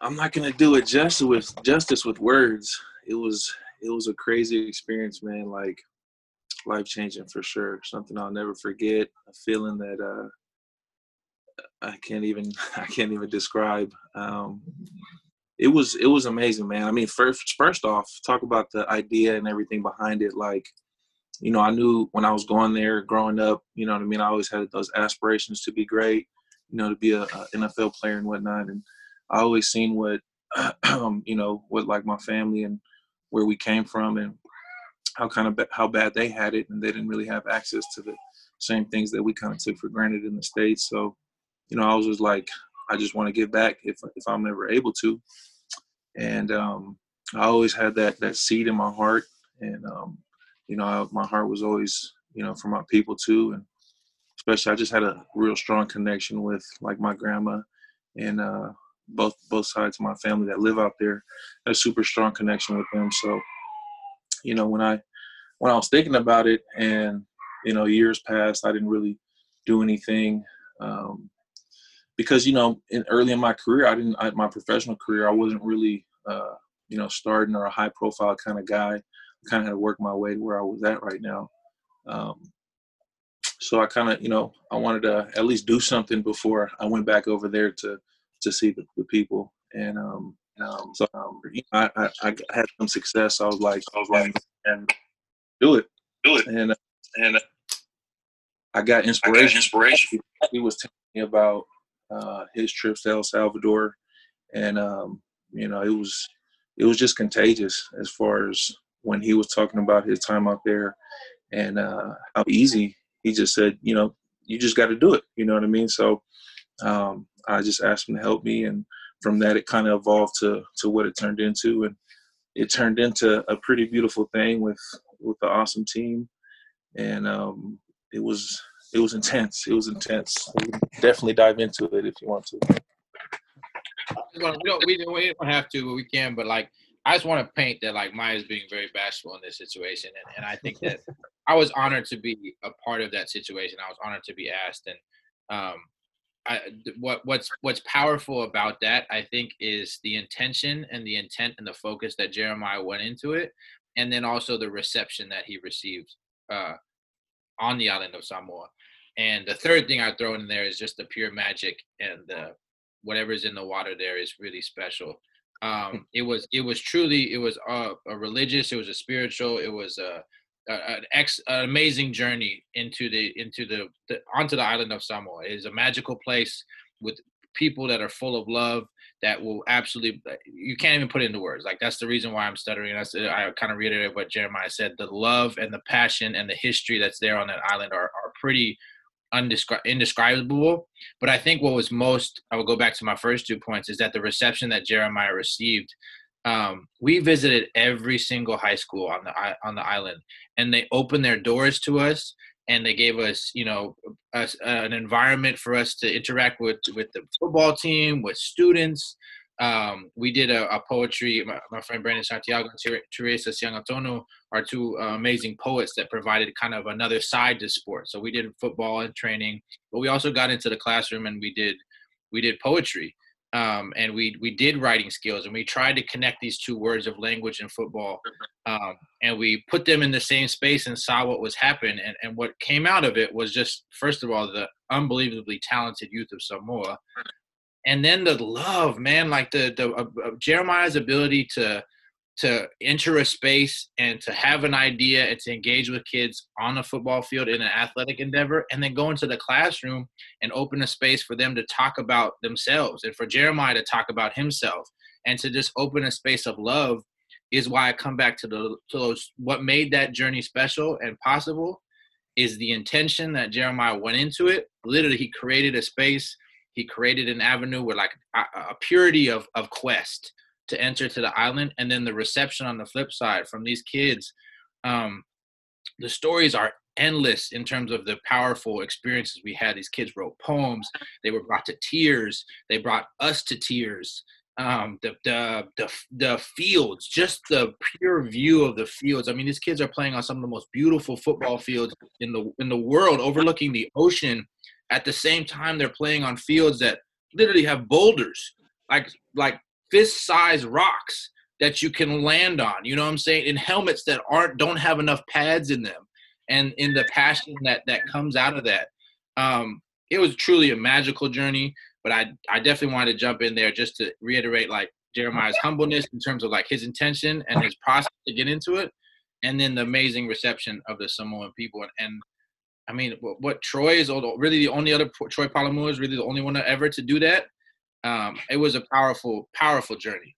I'm not gonna do it justice with justice with words. It was it was a crazy experience, man. Like life changing for sure. Something I'll never forget. A feeling that uh, I can't even [LAUGHS] I can't even describe. Um, it was it was amazing, man. I mean, first first off, talk about the idea and everything behind it. Like, you know, I knew when I was going there, growing up. You know what I mean. I always had those aspirations to be great. You know, to be a, a NFL player and whatnot. And I always seen what [CLEARS THROAT] you know what like my family and where we came from and how kind of ba- how bad they had it and they didn't really have access to the same things that we kind of took for granted in the states so you know i was just like i just want to give back if if i'm ever able to and um i always had that that seed in my heart and um you know I, my heart was always you know for my people too and especially i just had a real strong connection with like my grandma and uh both both sides of my family that live out there. A super strong connection with them so you know when i when i was thinking about it and you know years passed i didn't really do anything um, because you know in early in my career i didn't I, my professional career i wasn't really uh, you know starting or a high profile kind of guy kind of had to work my way to where i was at right now. Um, so i kind of you know i wanted to at least do something before i went back over there to to see the, the people. And um, um so um, I, I i had some success. I was like i was like and do it. do it. And uh, and uh, i got inspiration. inspiration. he was telling me about uh, his trips to El Salvador. And um, you know, it was it was just contagious as far as when he was talking about his time out there and uh, how easy he just said, you know, you just got to do it. You know what I mean? So um, I just asked him to help me, and from that, it kind of evolved to to what it turned into, and it turned into a pretty beautiful thing with with the awesome team, and um, it was it was intense. It was intense. definitely dive into it if you want to. We don't, we, don't, we don't have to, but we can. But like, I just want to paint that like Maya's being very bashful in this situation, and, and I think that I was honored to be a part of that situation. I was honored to be asked, and um, I, what what's what's powerful about that I think is the intention and the intent and the focus that Jeremiah went into it, and then also the reception that he received uh, on the island of Samoa. And the third thing I throw in there is just the pure magic and the whatever's in the water there is really special. Um, it was it was truly it was a, a religious, it was a spiritual, it was a, a an ex an amazing journey into the into the, the onto the island of Samoa. It is a magical place with people that are full of love that will absolutely you can't even put it into words. Like that's the reason why i'm stuttering. That's i kind of reiterate what jeremiah said. The love and the passion and the history that's there on that island are, are pretty undescri- indescribable. But I think what was most, I will go back to my first two points, is that the reception that Jeremiah received. Um, we visited every single high school on the on the island, and they opened their doors to us, and they gave us, you know, a, an environment for us to interact with with the football team, with students, um, we did a, a poetry. My, my, friend Brandon Santiago and Teresa Siangatono are two uh, amazing poets that provided kind of another side to sport. So we did football and training, but we also got into the classroom and we did we did poetry. Um, and we we did writing skills and we tried to connect these two words of language and football um, and we put them in the same space and saw what was happening and, and what came out of it was just first of all the unbelievably talented youth of samoa and then the love, man, like the the uh, uh, Jeremiah's ability to to enter a space and to have an idea and to engage with kids on a football field in an athletic endeavor and then go into the classroom and open a space for them to talk about themselves and for Jeremiah to talk about himself and to just open a space of love is why I come back to the to those what made that journey special and possible is the intention that Jeremiah went into it. Literally, he created a space he created an avenue where like a, a purity of, of quest to enter to the island and then the reception on the flip side from these kids um, the stories are endless in terms of the powerful experiences we had. These kids wrote poems they were brought to tears they brought us to tears. Um, the, the the the fields just the pure view of the fields. I mean these kids are playing on some of the most beautiful football fields in the in the world overlooking the ocean at the same time, they're playing on fields that literally have boulders, like like fist-sized rocks that you can land on. You know what I'm saying? In helmets that aren't don't have enough pads in them, and in the passion that that comes out of that. Um, it was truly a magical journey. But I I definitely wanted to jump in there just to reiterate like Jeremiah's humbleness in terms of like his intention and his process to get into it, and then the amazing reception of the Samoan people and, and I mean, what, what Troy is really the only other Troy Polamalu is really the only one ever to do that. Um, it was a powerful, powerful journey.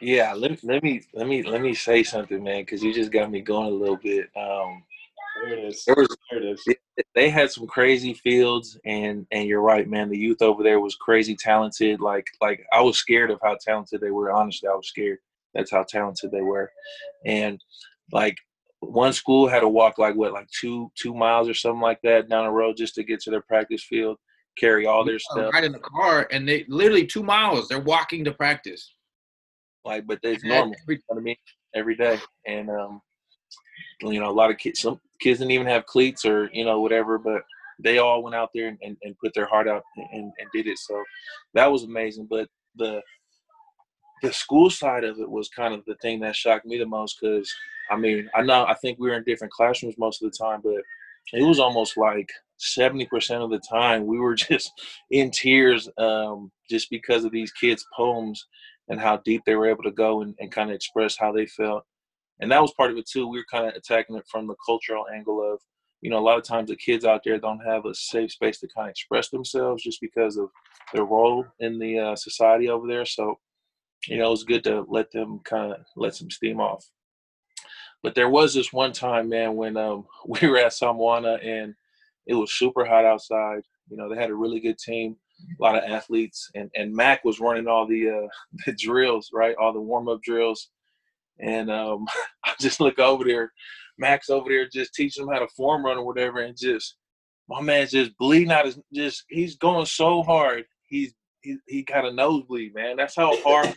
Yeah, let, let me let me let me say something, man, because you just got me going a little bit. Um, there it is. There was, there it is. They had some crazy fields, and and you're right, man. The youth over there was crazy talented. Like like I was scared of how talented they were. Honestly, I was scared. That's how talented they were, and like one school had to walk like what, like two two miles or something like that down the road just to get to their practice field, carry all their stuff. Right in the car, and they literally two miles. They're walking to practice. Like, but it's normal. You know what I mean? Every day, and um, you know, a lot of kids. Some kids didn't even have cleats or you know whatever, but they all went out there and, and, and put their heart out and, and did it. So that was amazing. But the the school side of it was kind of the thing that shocked me the most because I mean, I know I think we were in different classrooms most of the time, but it was almost like 70% of the time we were [LAUGHS] just in tears um, just because of these kids' poems and how deep they were able to go and, and kind of express how they felt. And that was part of it too. We were kind of attacking it from the cultural angle of, you know, a lot of times the kids out there don't have a safe space to kind of express themselves just because of their role in the uh, society over there. So, you know, it was good to let them kind of let some steam off. But there was this one time, man, when um, [LAUGHS] we were at Samoana and it was super hot outside. You know, they had a really good team, a lot of athletes, and and Mac was running all the uh, [LAUGHS] the drills, right, all the warm up drills, and um, [LAUGHS] I just look over there, Mac's over there just teaching them how to form run or whatever, and just my man's just bleeding out his just he's going so hard. He's he he got a nosebleed, man. That's how hard.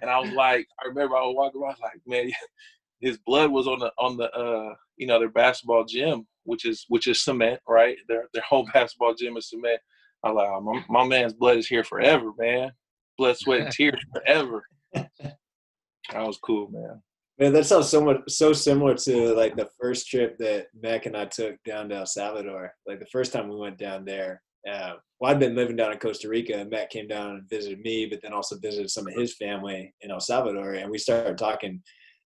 And I was like, I remember I was walking around like, man, [LAUGHS] his blood was on the on the uh you know their basketball gym, which is which is cement, right? Their their whole [LAUGHS] basketball gym is cement. I like, oh, my, my man's blood is here forever, man. Blood, sweat, and [LAUGHS] tears forever. That was cool, man. Man, that sounds so much so similar to like the first trip that Mac and I took down to El Salvador. Like the first time we went down there. Uh, well, I'd been living down in Costa Rica, and Matt came down and visited me, but then also visited some of his family in El Salvador, and we started talking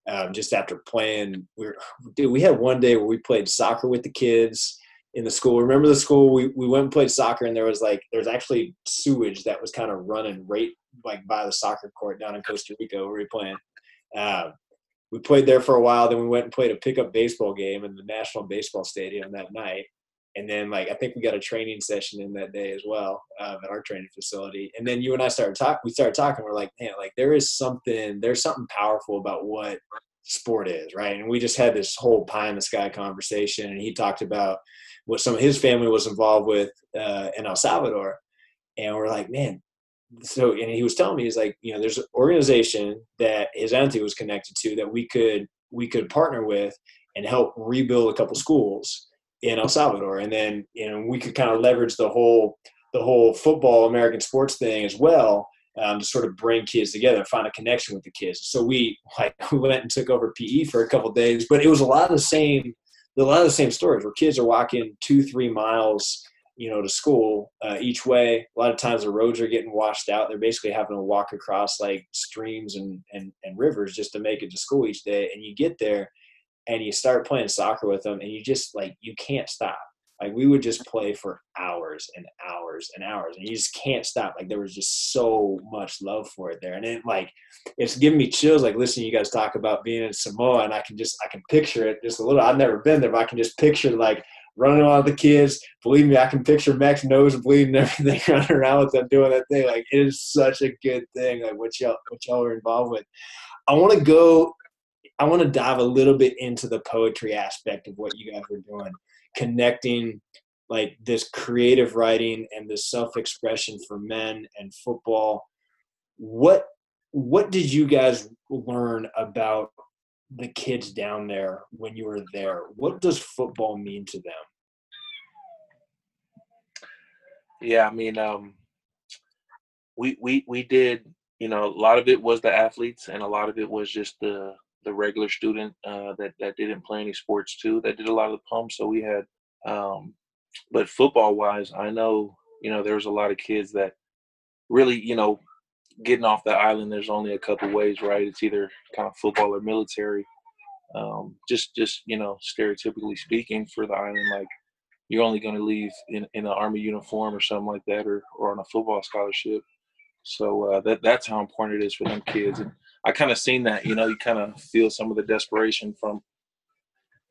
um, just after playing. We were, dude, we had one day where we played soccer with the kids in the school. Remember the school? We we went and played soccer, and there was like there was actually sewage that was kind of running right like by the soccer court down in Costa Rica where we playing. Uh, we played there for a while. Then we went and played a pickup baseball game in the National Baseball Stadium that night. And then, like, I think we got a training session in that day as well um, at our training facility. And then you and I started talking. We started talking. We're like, man, like there is something. There's something powerful about what sport is, right? And we just had this whole pie in the sky conversation. And he talked about what some of his family was involved with uh, in El Salvador. And we're like, man, so and he was telling me he's like you know there's an organization that his auntie was connected to that we could we could partner with and help rebuild a couple schools in El Salvador and then you know we could kind of leverage the whole the whole football American sports thing as well um, to sort of bring kids together find a connection with the kids so we like [LAUGHS] we went and took over PE for a couple days but it was a lot of the same a lot of the same stories where kids are walking two three miles you know, to school uh, each way. A lot of times the roads are getting washed out. They're basically having to walk across like streams and, and, and rivers just to make it to school each day. And you get there and you start playing soccer with them and you just like, you can't stop. Like we would just play for hours and hours and hours and you just can't stop. Like there was just so much love for it there. And it like, it's giving me chills, like listening you guys talk about being in Samoa and I can just, I can picture it just a little, I've never been there, but I can just picture like running around with the kids. Believe me, I can picture Mac's nose bleeding [LAUGHS] everything running around with them doing that thing. Like it is such a good thing. Like what y'all what y'all are involved with. I want to go. I want to dive a little bit into the poetry aspect of what you guys were doing, connecting like this creative writing and this self-expression for men and football. What what did you guys learn about the kids down there when you were there? What does football mean to them? Yeah, I mean, um, we we we did. You know, a lot of it was the athletes, and a lot of it was just the the regular student uh, that that didn't play any sports too. That did a lot of the pumps. So we had, um, but football wise, I know you know there was a lot of kids that really you know getting off the island, there's only a couple ways, right? It's either kind of football or military. Um, just, just you know, stereotypically speaking, for the island, like you're only going to leave in, in an army uniform or something like that, or or on a football scholarship. So uh, that that's how important it is for them kids. And I kind of seen that, you know, you kind of feel some of the desperation from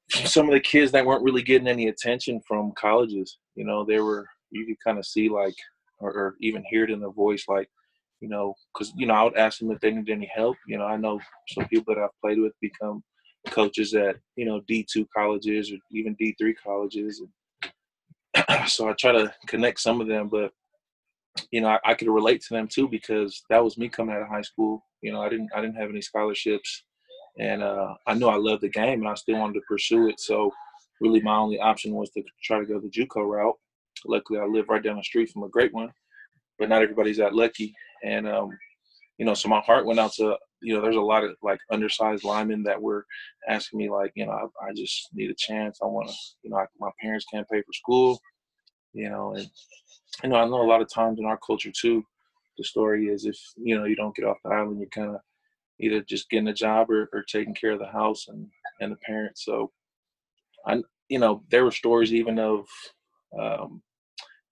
some of the kids that weren't really getting any attention from colleges. You know, they were you could kind of see like, or, or even hear it in their voice, like you know, because you know I would ask them if they need any help. You know, I know some people that I've played with become coaches at you know D two colleges or even D three colleges, and [CLEARS THROAT] so I try to connect some of them. But you know, I, I could relate to them too because that was me coming out of high school. You know, I didn't I didn't have any scholarships, and uh, I knew I loved the game and I still wanted to pursue it. So really, my only option was to try to go the JUCO route. Luckily, I live right down the street from a great one, but not everybody's that lucky and um, you know, so my heart went out to you know, there's a lot of like undersized linemen that were asking me like, you know, I, I just need a chance. I want to, you know, I, my parents can't pay for school, you know, and you know, I know a lot of times in our culture too, the story is if you know you don't get off the island, you're kind of either just getting a job or, or taking care of the house and and the parents. So I you know there were stories even of um,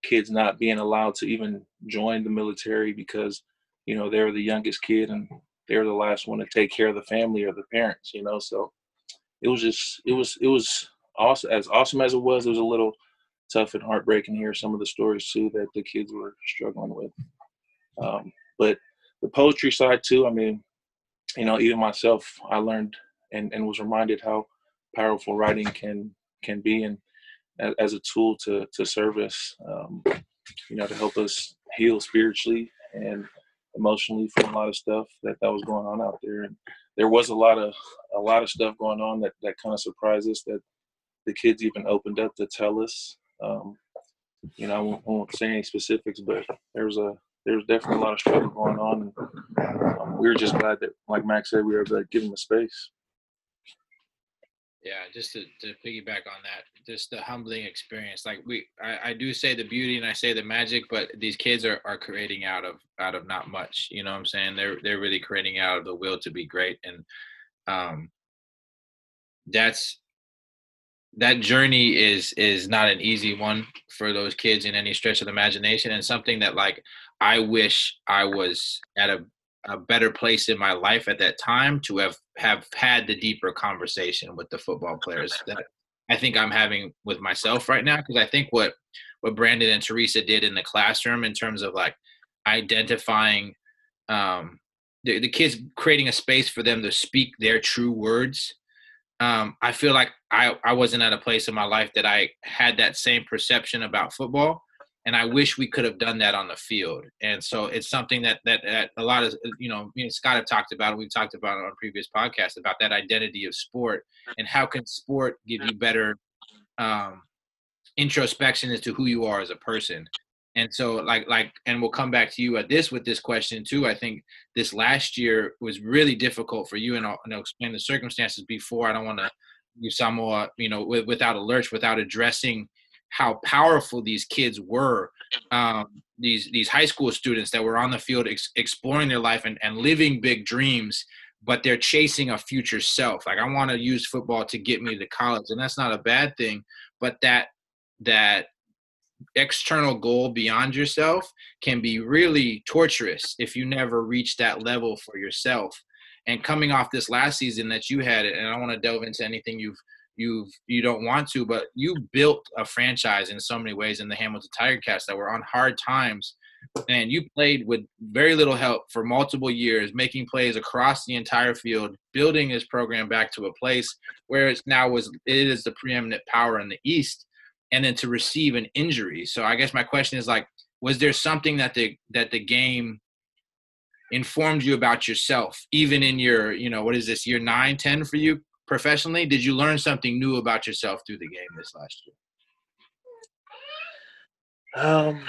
kids not being allowed to even join the military because you know they were the youngest kid and they were the last one to take care of the family or the parents. You know, so it was just it was it was awesome as awesome as it was. It was a little tough and heartbreaking here. Some of the stories too that the kids were struggling with. Um, but the poetry side too. I mean, you know, even myself, I learned and, and was reminded how powerful writing can can be, and as a tool to to service, um, you know, to help us heal spiritually and emotionally from a lot of stuff that that was going on out there. And there was a lot of a lot of stuff going on that that kind of surprised us that the kids even opened up to tell us. Um, you know, I won't, won't, say any specifics, but there was a there was definitely a lot of struggle going on, and um, we were just glad that, like Max said, we were able to give them the space. Yeah, just to, to piggyback on that, just the humbling experience. Like we, I, I do say the beauty and I say the magic, but these kids are, are creating out of out of not much. You know what I'm saying? They're they're really creating out of the will to be great, and um, that's that journey is is not an easy one for those kids in any stretch of the imagination, and something that like I wish I was at a a better place in my life at that time to have have had the deeper conversation with the football players that I think I'm having with myself right now because I think what what Brandon and Teresa did in the classroom in terms of like identifying um, the, the kids creating a space for them to speak their true words um, I feel like I, I wasn't at a place in my life that I had that same perception about football and I wish we could have done that on the field. And so it's something that that, that a lot of you know Scott have talked about. We've talked about on previous podcasts about that identity of sport and how can sport give you better um, introspection as to who you are as a person. And so like like and we'll come back to you at this with this question too. I think this last year was really difficult for you, and I'll, and I'll explain the circumstances before. I don't want to some you know without a lurch, without addressing how powerful these kids were um, these these high school students that were on the field ex- exploring their life and, and living big dreams but they're chasing a future self. Like i want to use football to get me to college and that's not a bad thing but that that external goal beyond yourself can be really torturous if you never reach that level for yourself and coming off this last season that you had it, and i want to delve into anything you've you've you don't want to, but you built a franchise in so many ways in the Hamilton Tiger Cats that were on hard times, and you played with very little help for multiple years, making plays across the entire field, building this program back to a place where it's now was it is the preeminent power in the East, and then to receive an injury. So I guess my question is like, was there something that the that the game informed you about yourself even in your you know what is this year 9 10 for you professionally, did you learn something new about yourself through the game this last year? Um,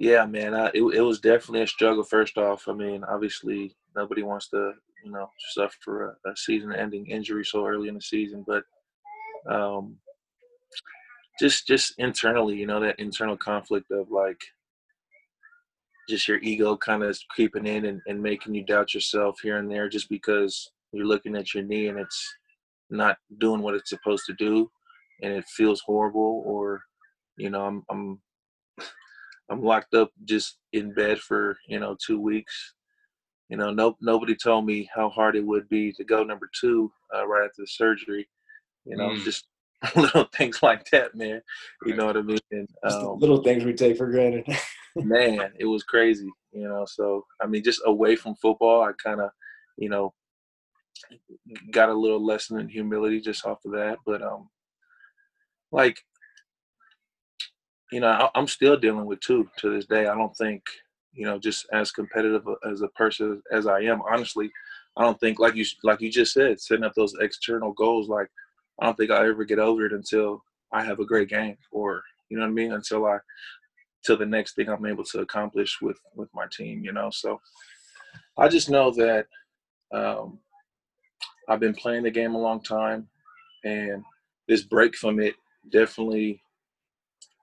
yeah, man, I, it it was definitely a struggle. First off, I mean, obviously nobody wants to, you know, suffer a, a season-ending injury so early in the season, but um, just just internally, you know, that internal conflict of like just your ego kind of creeping in and, and making you doubt yourself here and there just because you're looking at your knee and it's not doing what it's supposed to do and it feels horrible or you know i'm i'm [SIGHS] i'm locked up just in bed for you know two weeks you know no nobody told me how hard it would be to go number two uh, right after the surgery you know mm. just [LAUGHS] little things like that man you know what i mean and, um, little things we take for granted [LAUGHS] man it was crazy you know so i mean just away from football i kind of you know got a little lesson in humility just off of that. But um, like, you know, I, I'm still dealing with two to this day. I don't think, you know, just as competitive as a person as I am, honestly, I don't think like you like you just said, setting up those external goals. Like, I don't think I'll ever get over it until I have a great game, or you know what I mean, until I till the next thing I'm able to accomplish with with my team. You know, so I just know that um, I've been playing the game a long time, and this break from it definitely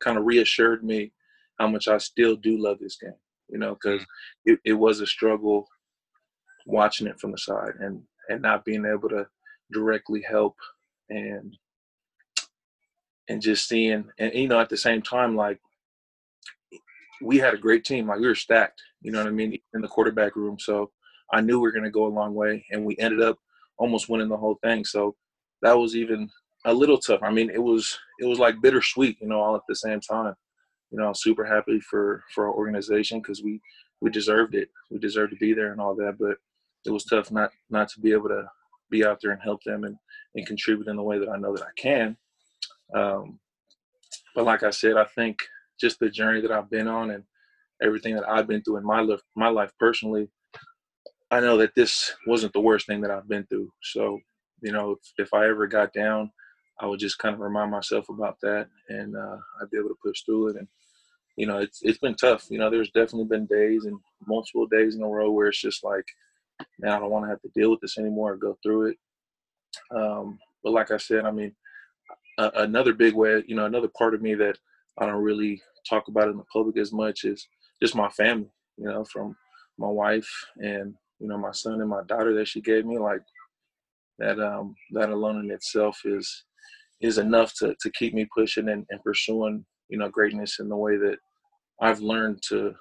kind of reassured me how much I still do love this game. You know, because mm. it, it was a struggle watching it from the side and and not being able to directly help and and just seeing and you know at the same time like we had a great team like we were stacked you know what i mean in the quarterback room so i knew we were going to go a long way and we ended up almost winning the whole thing so that was even a little tough i mean it was it was like bittersweet you know all at the same time you know, super happy for for our organization because we we deserved it. We deserved to be there and all that, but it was tough not not to be able to be out there and help them and and contribute in the way that I know that I can. Um, but like I said, I think just the journey that I've been on and everything that I've been through in my life, my life personally, I know that this wasn't the worst thing that I've been through. So, you know, if, if I ever got down, I would just kind of remind myself about that, and uh, I'd be able to push through it and you know, it's it's been tough. You know, there's definitely been days and multiple days in a row where it's just like, man, I don't want to have to deal with this anymore or go through it. Um, but like I said, I mean, a, another big way, you know, another part of me that I don't really talk about in the public as much is just my family. You know, from my wife and you know my son and my daughter that she gave me. Like that, um, that alone in itself is is enough to to keep me pushing and, and pursuing you know greatness in the way that I've learned to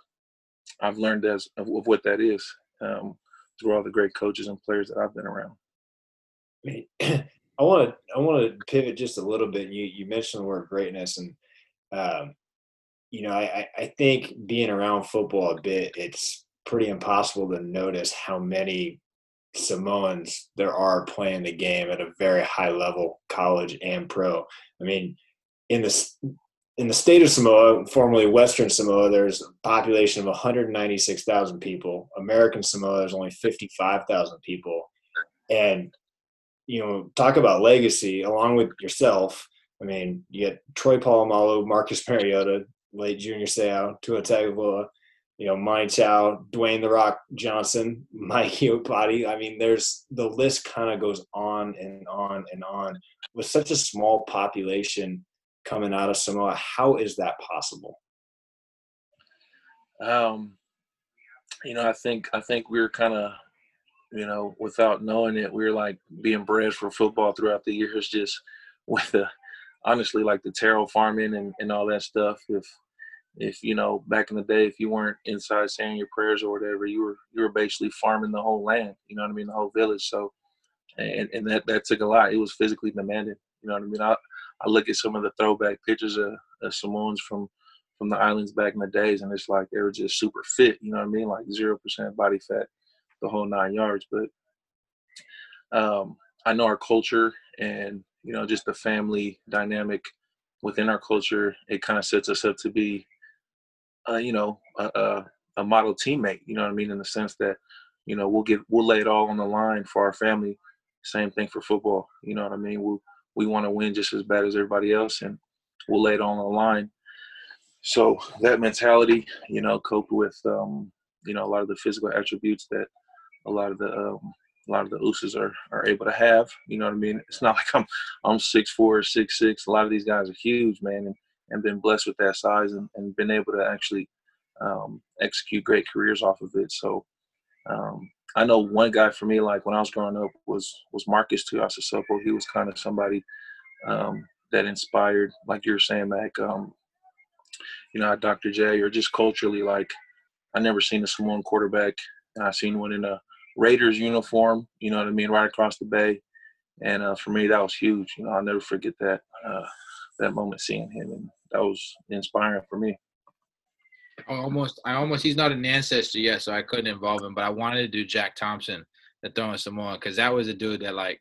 I've learned as of, of what that is um, through all the great coaches and players that I've been around. [CLEARS THROAT] I want to I want to pivot just a little bit. You you mentioned the word greatness, and um, you know I I think being around football a bit, it's pretty impossible to notice how many Samoans there are playing the game at a very high level, college and pro. I mean, in the in the state of Samoa, formerly Western Samoa, there's a population of 196,000 people. American Samoa, there's only 55,000 people. And, you know, talk about legacy along with yourself. I mean, you get Troy Polamalu, Marcus Mariota, late Junior Seau, Tua Tagovailoa, you know, Monty Chow, Dwayne The Rock Johnson, [LAUGHS] Mike Iupati. I mean, there's the list kind of goes on and on and on. With such a small population, coming out of Samoa. How is that possible? Um, you know, I think I think we are kind of, you know, without knowing it, we are like being bred for football throughout the years, just [LAUGHS] with the honestly like the taro farming and, and all that stuff. If if you know back in the day, if you weren't inside saying your prayers or whatever, you were you were basically farming the whole land. You know what I mean, the whole village. So, and and that that took a lot. It was physically demanding. You know what I mean. I I look at some of the throwback pictures of, of Samoans from from the islands back in the days, and it's like they were just super fit. You know what I mean? Like zero percent body fat, the whole nine yards. But um, I know our culture and you know just the family dynamic within our culture. It kind of sets us up to be, uh, you know, a, a, a model teammate. You know what I mean? In the sense that you know we'll get we'll lay it all on the line for our family. Same thing for football. You know what I mean? We'll we want to win just as bad as everybody else, and we'll lay it on the line. So that mentality, you know, coped with, um, you know, a lot of the physical attributes that a lot of the um, a lot of the Usas are are able to have. You know what I mean? It's not [LAUGHS] like I'm I'm six four, six six. A lot of these guys are huge, man, and, and been blessed with that size and, and been able to actually um, execute great careers off of it. So um, I know one guy for me, like when I was growing up, was was Marcus Tuiasosopo. He was kind of somebody um, that inspired, like you were saying, Mac. Um, you know, Dr. J, or just culturally, like I never seen a Samoan quarterback, and I seen one in a Raiders uniform. You know what I mean, right across the bay, and uh, for me, that was huge. You know, I'll never forget that uh, that moment seeing him, and that was inspiring for me almost I almost he's not an ancestor yet, so I couldn't involve him. But I wanted to do Jack Thompson, the throwing Samoa, because that was a dude that like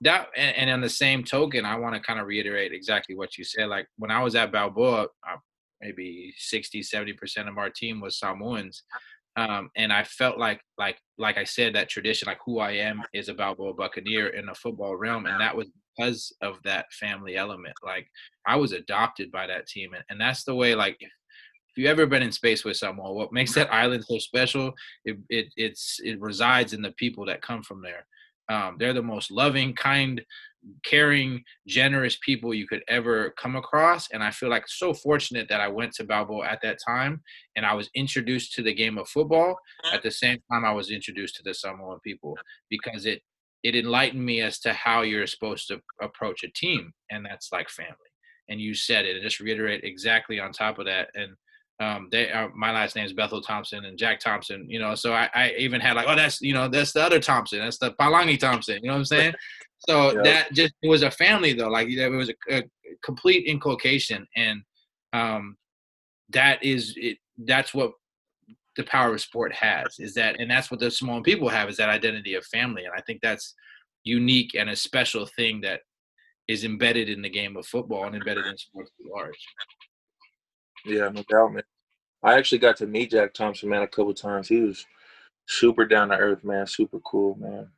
that. And, and on the same token, I want to kind of reiterate exactly what you said. Like when I was at Balboa, uh, maybe 60, 70 percent of our team was Samoans. Um, and I felt like, like, like I said, that tradition, like who I am, is a Balboa Buccaneer in the football realm, and that was because of that family element. Like I was adopted by that team, and, and that's the way. Like if if you've ever been in space with someone, what makes that island so special? It, it it's it resides in the people that come from there. Um, they're the most loving, kind, caring, generous people you could ever come across. And I feel like so fortunate that I went to Balboa at that time and I was introduced to the game of football. At the same time, I was introduced to the Samoan people because it it enlightened me as to how you're supposed to approach a team, and that's like family. And you said it, and just reiterate exactly on top of that. And um, they, uh, my last name is Bethel Thompson and Jack Thompson, you know, so I, I, even had like, oh, that's, you know, that's the other Thompson. That's the Palangi Thompson. You know what I'm saying? [LAUGHS] So yeah. that just, it was a family though. Like it was a, a complete inculcation. And um, that is, it, that's what the power of sport has is that, and that's what the Samoan people have is that identity of family. And I think that's unique and a special thing that is embedded in the game of football and embedded in sports at large. Yeah, no doubt, man. I actually got to meet Jack Thompson, man, a couple times. He was super down to earth, man. Super cool, man.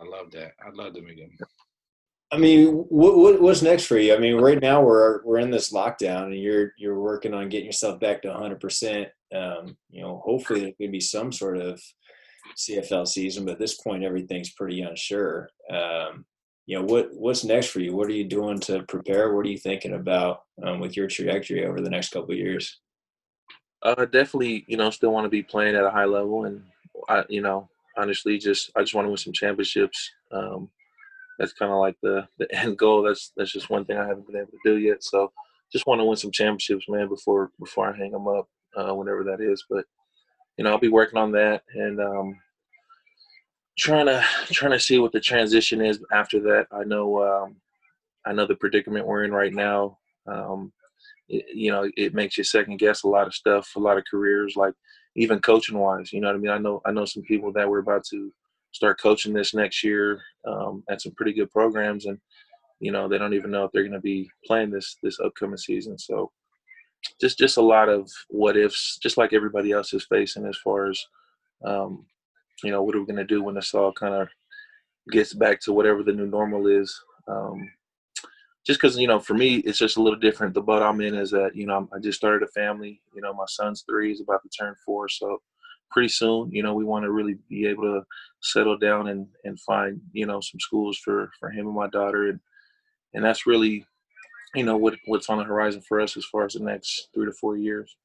I love that. I'd love to meet him. I mean, what, what, what's next for you? I mean, right now we're we're in this lockdown, and you're you're working on getting yourself back to 100. percent um, You know, hopefully there could be some sort of CFL season, but at this point everything's pretty unsure. Um, you know what what's next for you what are you doing to prepare what are you thinking about um, with your trajectory over the next couple years uh, definitely you know still want to be playing at a high level and i you know honestly just i just want to win some championships um, that's kind of like the [LAUGHS] the end goal that's that's just one thing i haven't been able to do yet so just want to win some championships man before before i hang them up uh, whenever that is but you know i'll be working on that and um, trying to trying to see what the transition is after that. I know um, I know the predicament we're in right now. Um, it, you know, it makes you second guess a lot of stuff, a lot of careers, like even coaching wise. You know what I mean? I know I know some people that we're about to start coaching this next year um, at some pretty good programs, and you know they don't even know if they're going to be playing this this upcoming season. So just just a lot of what ifs, just like everybody else is facing as far as um, you know, what are we going to do when this all kind of gets back to whatever the new normal is? Um, just because, you know, for me, it's just a little different. The boat I'm in is that, you know, I just started a family. You know, my son's three, he's about to turn four. So pretty soon, you know, we want to really be able to settle down and, and find, you know, some schools for, for him and my daughter. And, and that's really, you know, what, what's on the horizon for us as far as the next three to four years.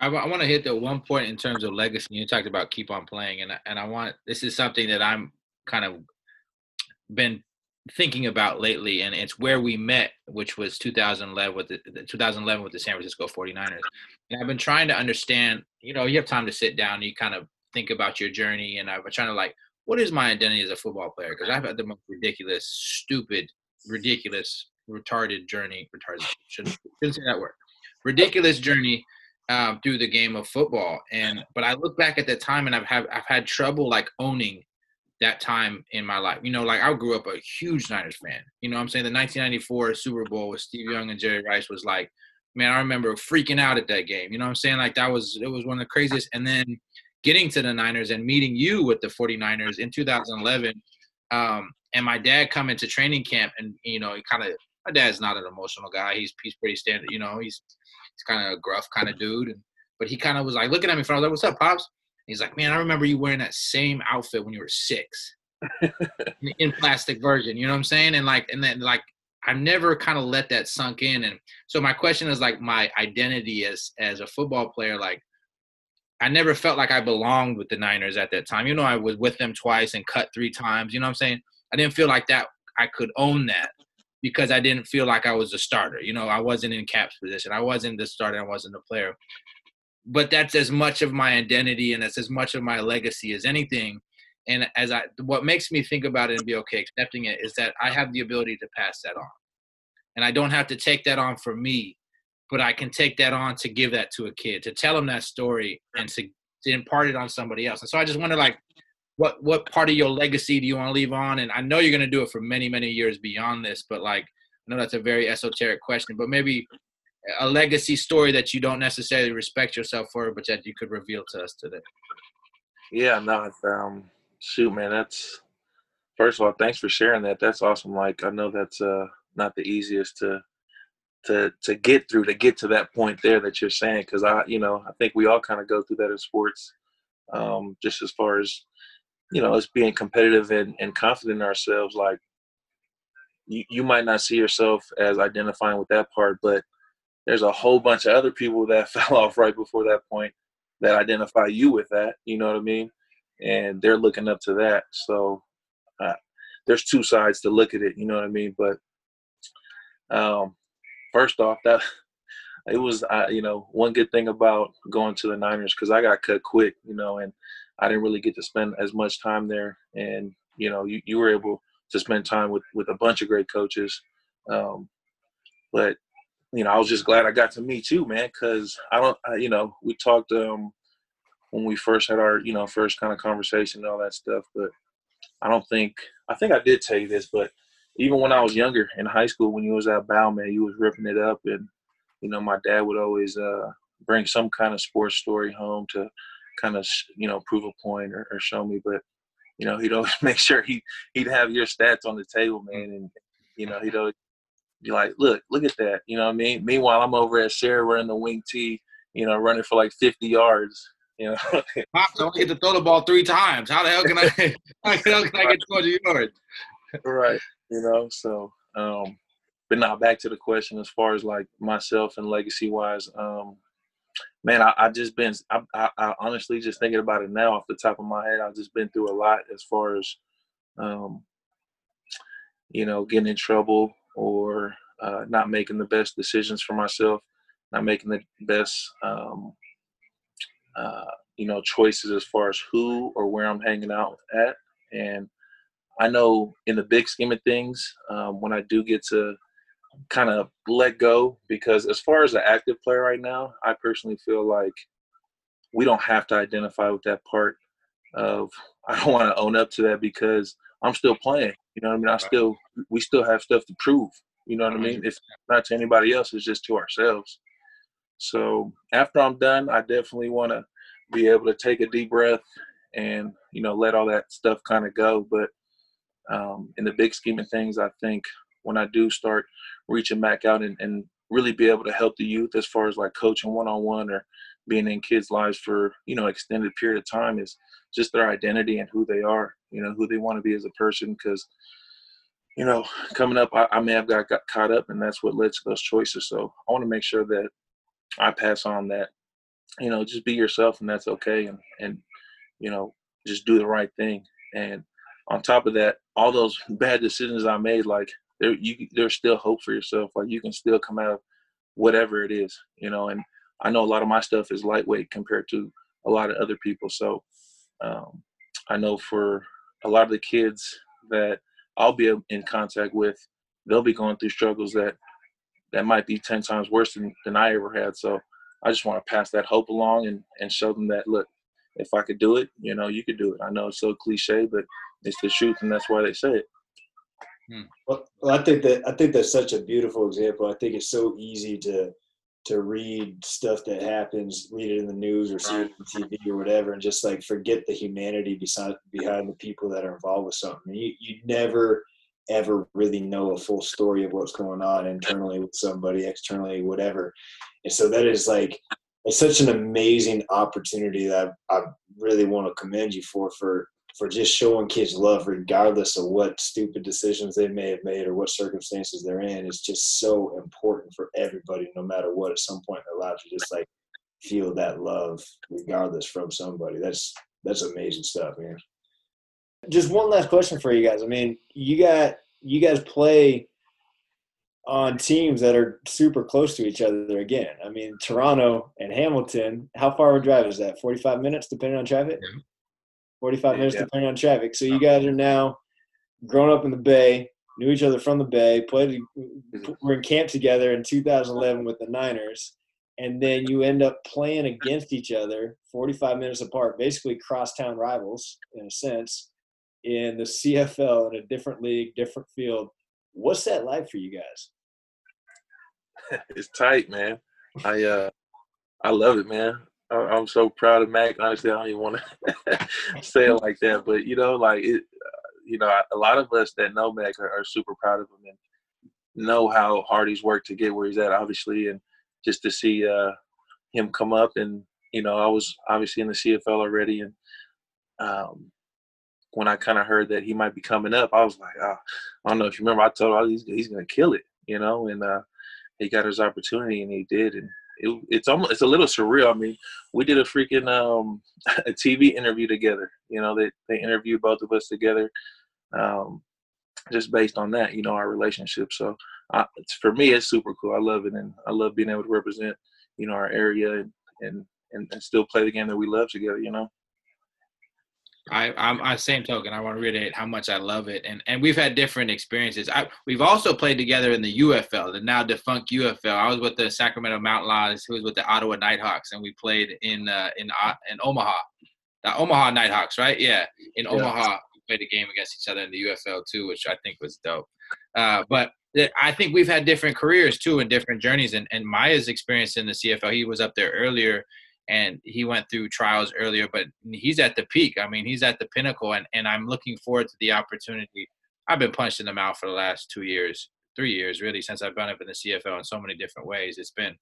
I, I want to hit the one point in terms of legacy. You talked about keep on playing, and and I want this is something that I'm kind of been thinking about lately, and it's where we met, which was 2011 with the, the 2011 with the San Francisco 49ers. And I've been trying to understand. You know, you have time to sit down, you kind of think about your journey, and I've been trying to like, what is my identity as a football player? Because I've had the most ridiculous, stupid, ridiculous, retarded journey. Retarded shouldn't, shouldn't say that word. Ridiculous journey um, through the game of football. And but I look back at that time and I've have I've had trouble like owning that time in my life. You know, like I grew up a huge Niners fan. You know what I'm saying? The 1994 Super Bowl with Steve Young and Jerry Rice was like, man, I remember freaking out at that game. You know I'm saying? Like that was it was one of the craziest. And then getting to the Niners and meeting you with the 49ers in 2011. Um, and my dad coming to training camp and you know, he kind of my dad's not an emotional guy. He's he's pretty standard, you know, he's He's kind of a gruff kind of dude, and but he kind of was like looking at me. For I was like, "What's up, pops?" He's like, "Man, I remember you wearing that same outfit when you were six, [LAUGHS] in plastic version." You know what I'm saying? And like, and then like, I never kind of let that sunk in. And so my question is like, my identity as as a football player, like. I never felt like I belonged with the Niners at that time. You know, I was with them twice and cut three times. You know what I'm saying? I didn't feel like that I could own that because I didn't feel like I was a starter. You know, I wasn't in Kap's position. I wasn't the starter. I wasn't the player. But that's as much of my identity and that's as much of my legacy as anything. And as I, what makes me think about it and be okay accepting it is that I have the ability to pass that on, and I don't have to take that on for me, but I can take that on to give that to a kid, to tell them that story, and to, to impart it on somebody else. And so I just wonder, like, what what part of your legacy do you want to leave on? And I know you're going to do it for many many years beyond this, but like I know that's a very esoteric question, but maybe a legacy story that you don't necessarily respect yourself for, but that you could reveal to us today. Yeah, no, um, shoot, man, that's first of all, thanks for sharing that. That's awesome. Like I know that's uh not the easiest to to to get through to get to that point there that you're saying because I you know I think we all kind of go through that in sports um, just as far as you know, us being competitive and, and confident in ourselves, like you, you might not see yourself as identifying with that part, but there's a whole bunch of other people that [LAUGHS] fell off right before that point that identify you with that. You know what I mean? and they're looking up to that. So uh, there's two sides to look at it. You know what I mean? But um, first off, that [LAUGHS] it was uh, you know one good thing about going to the Niners because I got cut quick. You know, and I didn't really get to spend as much time there. And you know, you, you were able to spend time with with a bunch of great coaches. Um, but you know, I was just glad I got to meet you, man, because I don't, I, you know, we talked um, when we first had our, you know, first kind of conversation and all that stuff, but I don't think, I think I did tell you this, but even when I was younger in high school, when you was at Bow, man, you was ripping it up, and you know, my dad would always uh, bring some kind of sports story home to kind of, you know, prove a point or, or show me, but you know, he'd always [LAUGHS] make sure he he'd have your stats on the table, man, and you know, he'd always be like, look, look at that. You know what I mean? Meanwhile, I'm over at Serra wearing the Wing-T, you know, running for like 50 yards. You know, [LAUGHS] Pops, I get to throw the ball three times. How the hell can I? [LAUGHS] how the hell can I get 200 yards? right. You know, so. um but now back to the question as far as like myself and legacy wise. Um, man, I, I just been, I, I, I, honestly just thinking about it now off the top of my head, I've just been through a lot as far as, um, you know, getting in trouble, or uh, not making the best decisions for myself, not making the best, um, uh, you know, choices as far as who or where I'm hanging out at. And I know in the big scheme of things, um, when I do get to kind of let go, because as far as an active player right now, I personally feel like we don't have to identify with that part of [LAUGHS] I don't want to own up to that because I'm still playing. You know what I mean? I still we still have stuff to prove. You know what I mean? If not to anybody else, it's just to ourselves. So after I'm done, I definitely want to be able to take a deep breath and you know let all that stuff kind of go. But um, in the big scheme of things, I think when I do start reaching back out and, and really be able to help the youth as far as like coaching one on one or being in kids' lives for you know extended period of time is just their identity and who they are. You know who they want to be as a person because you know, coming up, I, I may have got, got caught up, and that's what led to those choices. So I want to make sure that I pass on that, you know, just be yourself, and that's okay, and and you know, just do the right thing. And on top of that, all those [LAUGHS] bad decisions I made, like there, you there's still hope for yourself. Like you can still come out of whatever it is, you know. And I know a lot of my stuff is lightweight compared to a lot of other people. So um, I know for a lot of the kids that I'll be in contact with, they'll be going through struggles that that might be ten times worse than, than I ever had. So I just want to pass that hope along and, and show them that look, if I could do it, you know, you could do it. I know it's so cliche, but it's the truth, and that's why they say it. Hmm. Well, well, I think that I think that's such a beautiful example. I think it's so easy to to read stuff that happens, read it in the news or see it on TV or whatever, and just like forget the humanity beside behind the people that are involved with something. You you never ever really know a full story of what's going on internally with somebody, externally, whatever. And so that is like it's such an amazing opportunity that I, I really want to commend you for for for just showing kids love regardless of what stupid decisions they may have made or what circumstances they're in is just so important for everybody no matter what at some point in their lives to just like feel that love regardless from somebody. That's that's amazing stuff man. Just one last question for you guys. I mean you got you guys play on teams that are super close to each other again. I mean toronto and hamilton how far of a drive is that? 45 minutes depending on traffic 45 minutes yeah. depending on traffic. So you guys are now grown up in the Bay, knew each other from the Bay, played, mm-hmm. were in camp together in 2011 with the Niners, and then you end up playing against each other 45 minutes apart, basically crosstown rivals in a sense, in the CFL in a different league, different field. What's that like for you guys? [LAUGHS] It's tight, man. I uh, I love it, man. I'm so proud of Mac. Honestly, I don't even want to [LAUGHS] say it like that, but you know, like it, you know, a lot of us that know Mac are, are, super proud of him and know how hard he's worked to get where he's at. Obviously, and just to see uh, him come up, and you know, I was obviously in the CFL already, and um, when I kind of heard that he might be coming up, I was like, oh, I don't know if you remember, I told him he's, he's going to kill it, you know, and uh, he got his opportunity, and he did, and it, it's almost it's a little surreal. I mean, we did a freaking um, [LAUGHS] a TV interview together. You know, they they interviewed both of us together, um, just based on that. You know, our relationship. So uh, for me, it's super cool. I love it, and I love being able to represent you know our area and and, and still play the game that we love together. You know. I, I'm I same token. I want to reiterate how much I love it, and and we've had different experiences. I we've also played together in the UFL, the now defunct UFL. I was with the Sacramento Mountain Lions, who was with the Ottawa Nighthawks, and we played in uh, in uh, in Omaha, the Omaha Nighthawks, right? Yeah, in yeah. Omaha, we played a game against each other in the UFL too, which I think was dope. Uh, but I think we've had different careers too and different journeys. And, and Maya's experience in the CFL, he was up there earlier and he went through trials earlier, but he's at the peak. I mean, he's at the pinnacle, and, and I'm looking forward to the opportunity. I've been punched in the mouth for the last two years, three years really, since I've been up in the CFL in so many different ways. It's been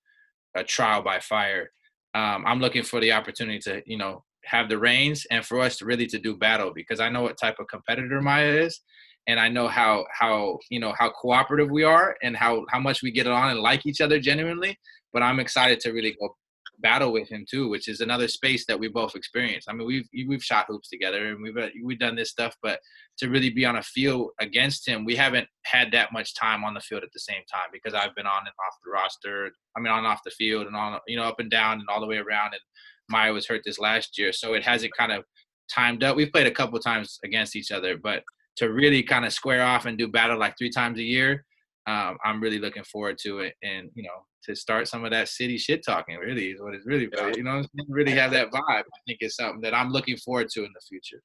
a trial by fire. Um, I'm looking for the opportunity to, you know, have the reins and for us to really to do battle because I know what type of competitor Maya is, and I know how how you know how cooperative we are and how how much we get on and like each other genuinely. But I'm excited to really go battle with him too, which is another space that we both experienced. I mean, we've we've shot hoops together and we've we've done this stuff, but to really be on a field against him, we haven't had that much time on the field at the same time because I've been on and off the roster. I mean, on and off the field and on you know up and down and all the way around. And Maya was hurt this last year, so it hasn't kind of timed up. We've played a couple times against each other, but to really kind of square off and do battle like three times a year, um, I'm really looking forward to it. And you know, to start some of that city shit talking. Really is what it's really about. You know, really have that vibe. I think it's something that I'm looking forward to in the future.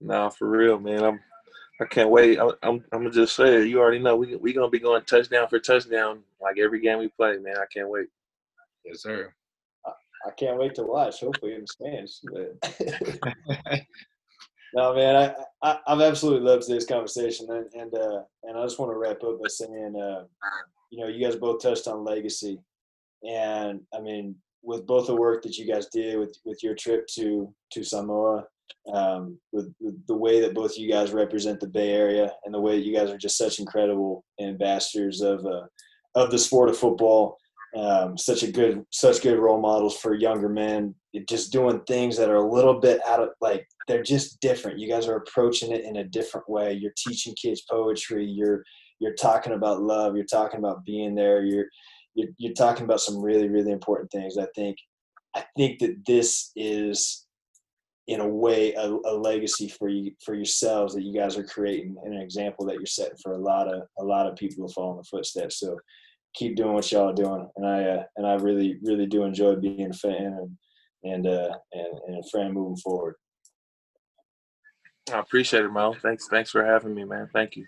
Nah, for real, man. I'm. I can't wait. I'm. I'm, I'm gonna just say it. You already know we we gonna be going touchdown for touchdown like every game we play, man. I can't wait. Yes, sir. I, I can't wait to watch. Hopefully in the stands. But [LAUGHS] [LAUGHS] no, man, I, I have absolutely loved this conversation, and and uh, and I just want to wrap up by saying, uh, you know, you guys both touched on legacy, and I mean, with both the work that you guys did with with your trip to to Samoa, um, with, with, the way that both you guys represent the Bay Area, and the way that you guys are just such incredible ambassadors of uh, of the sport of football. Um, such a good, such good role models for younger men. Just doing things that are a little bit out of like they're just different. You guys are approaching it in a different way. You're teaching kids poetry. You're you're talking about love you're talking about being there you're you're, you're talking about some really really important things i think i think that this is in a way a, a, legacy for you for yourselves that you guys are creating and an example that you're setting for a lot of a lot of people to follow in the footsteps so keep doing what y'all are doing and i uh, and i really really do enjoy being a fan and and uh and, and a friend moving forward. I appreciate it mo. Thanks thanks for having me man. Thank you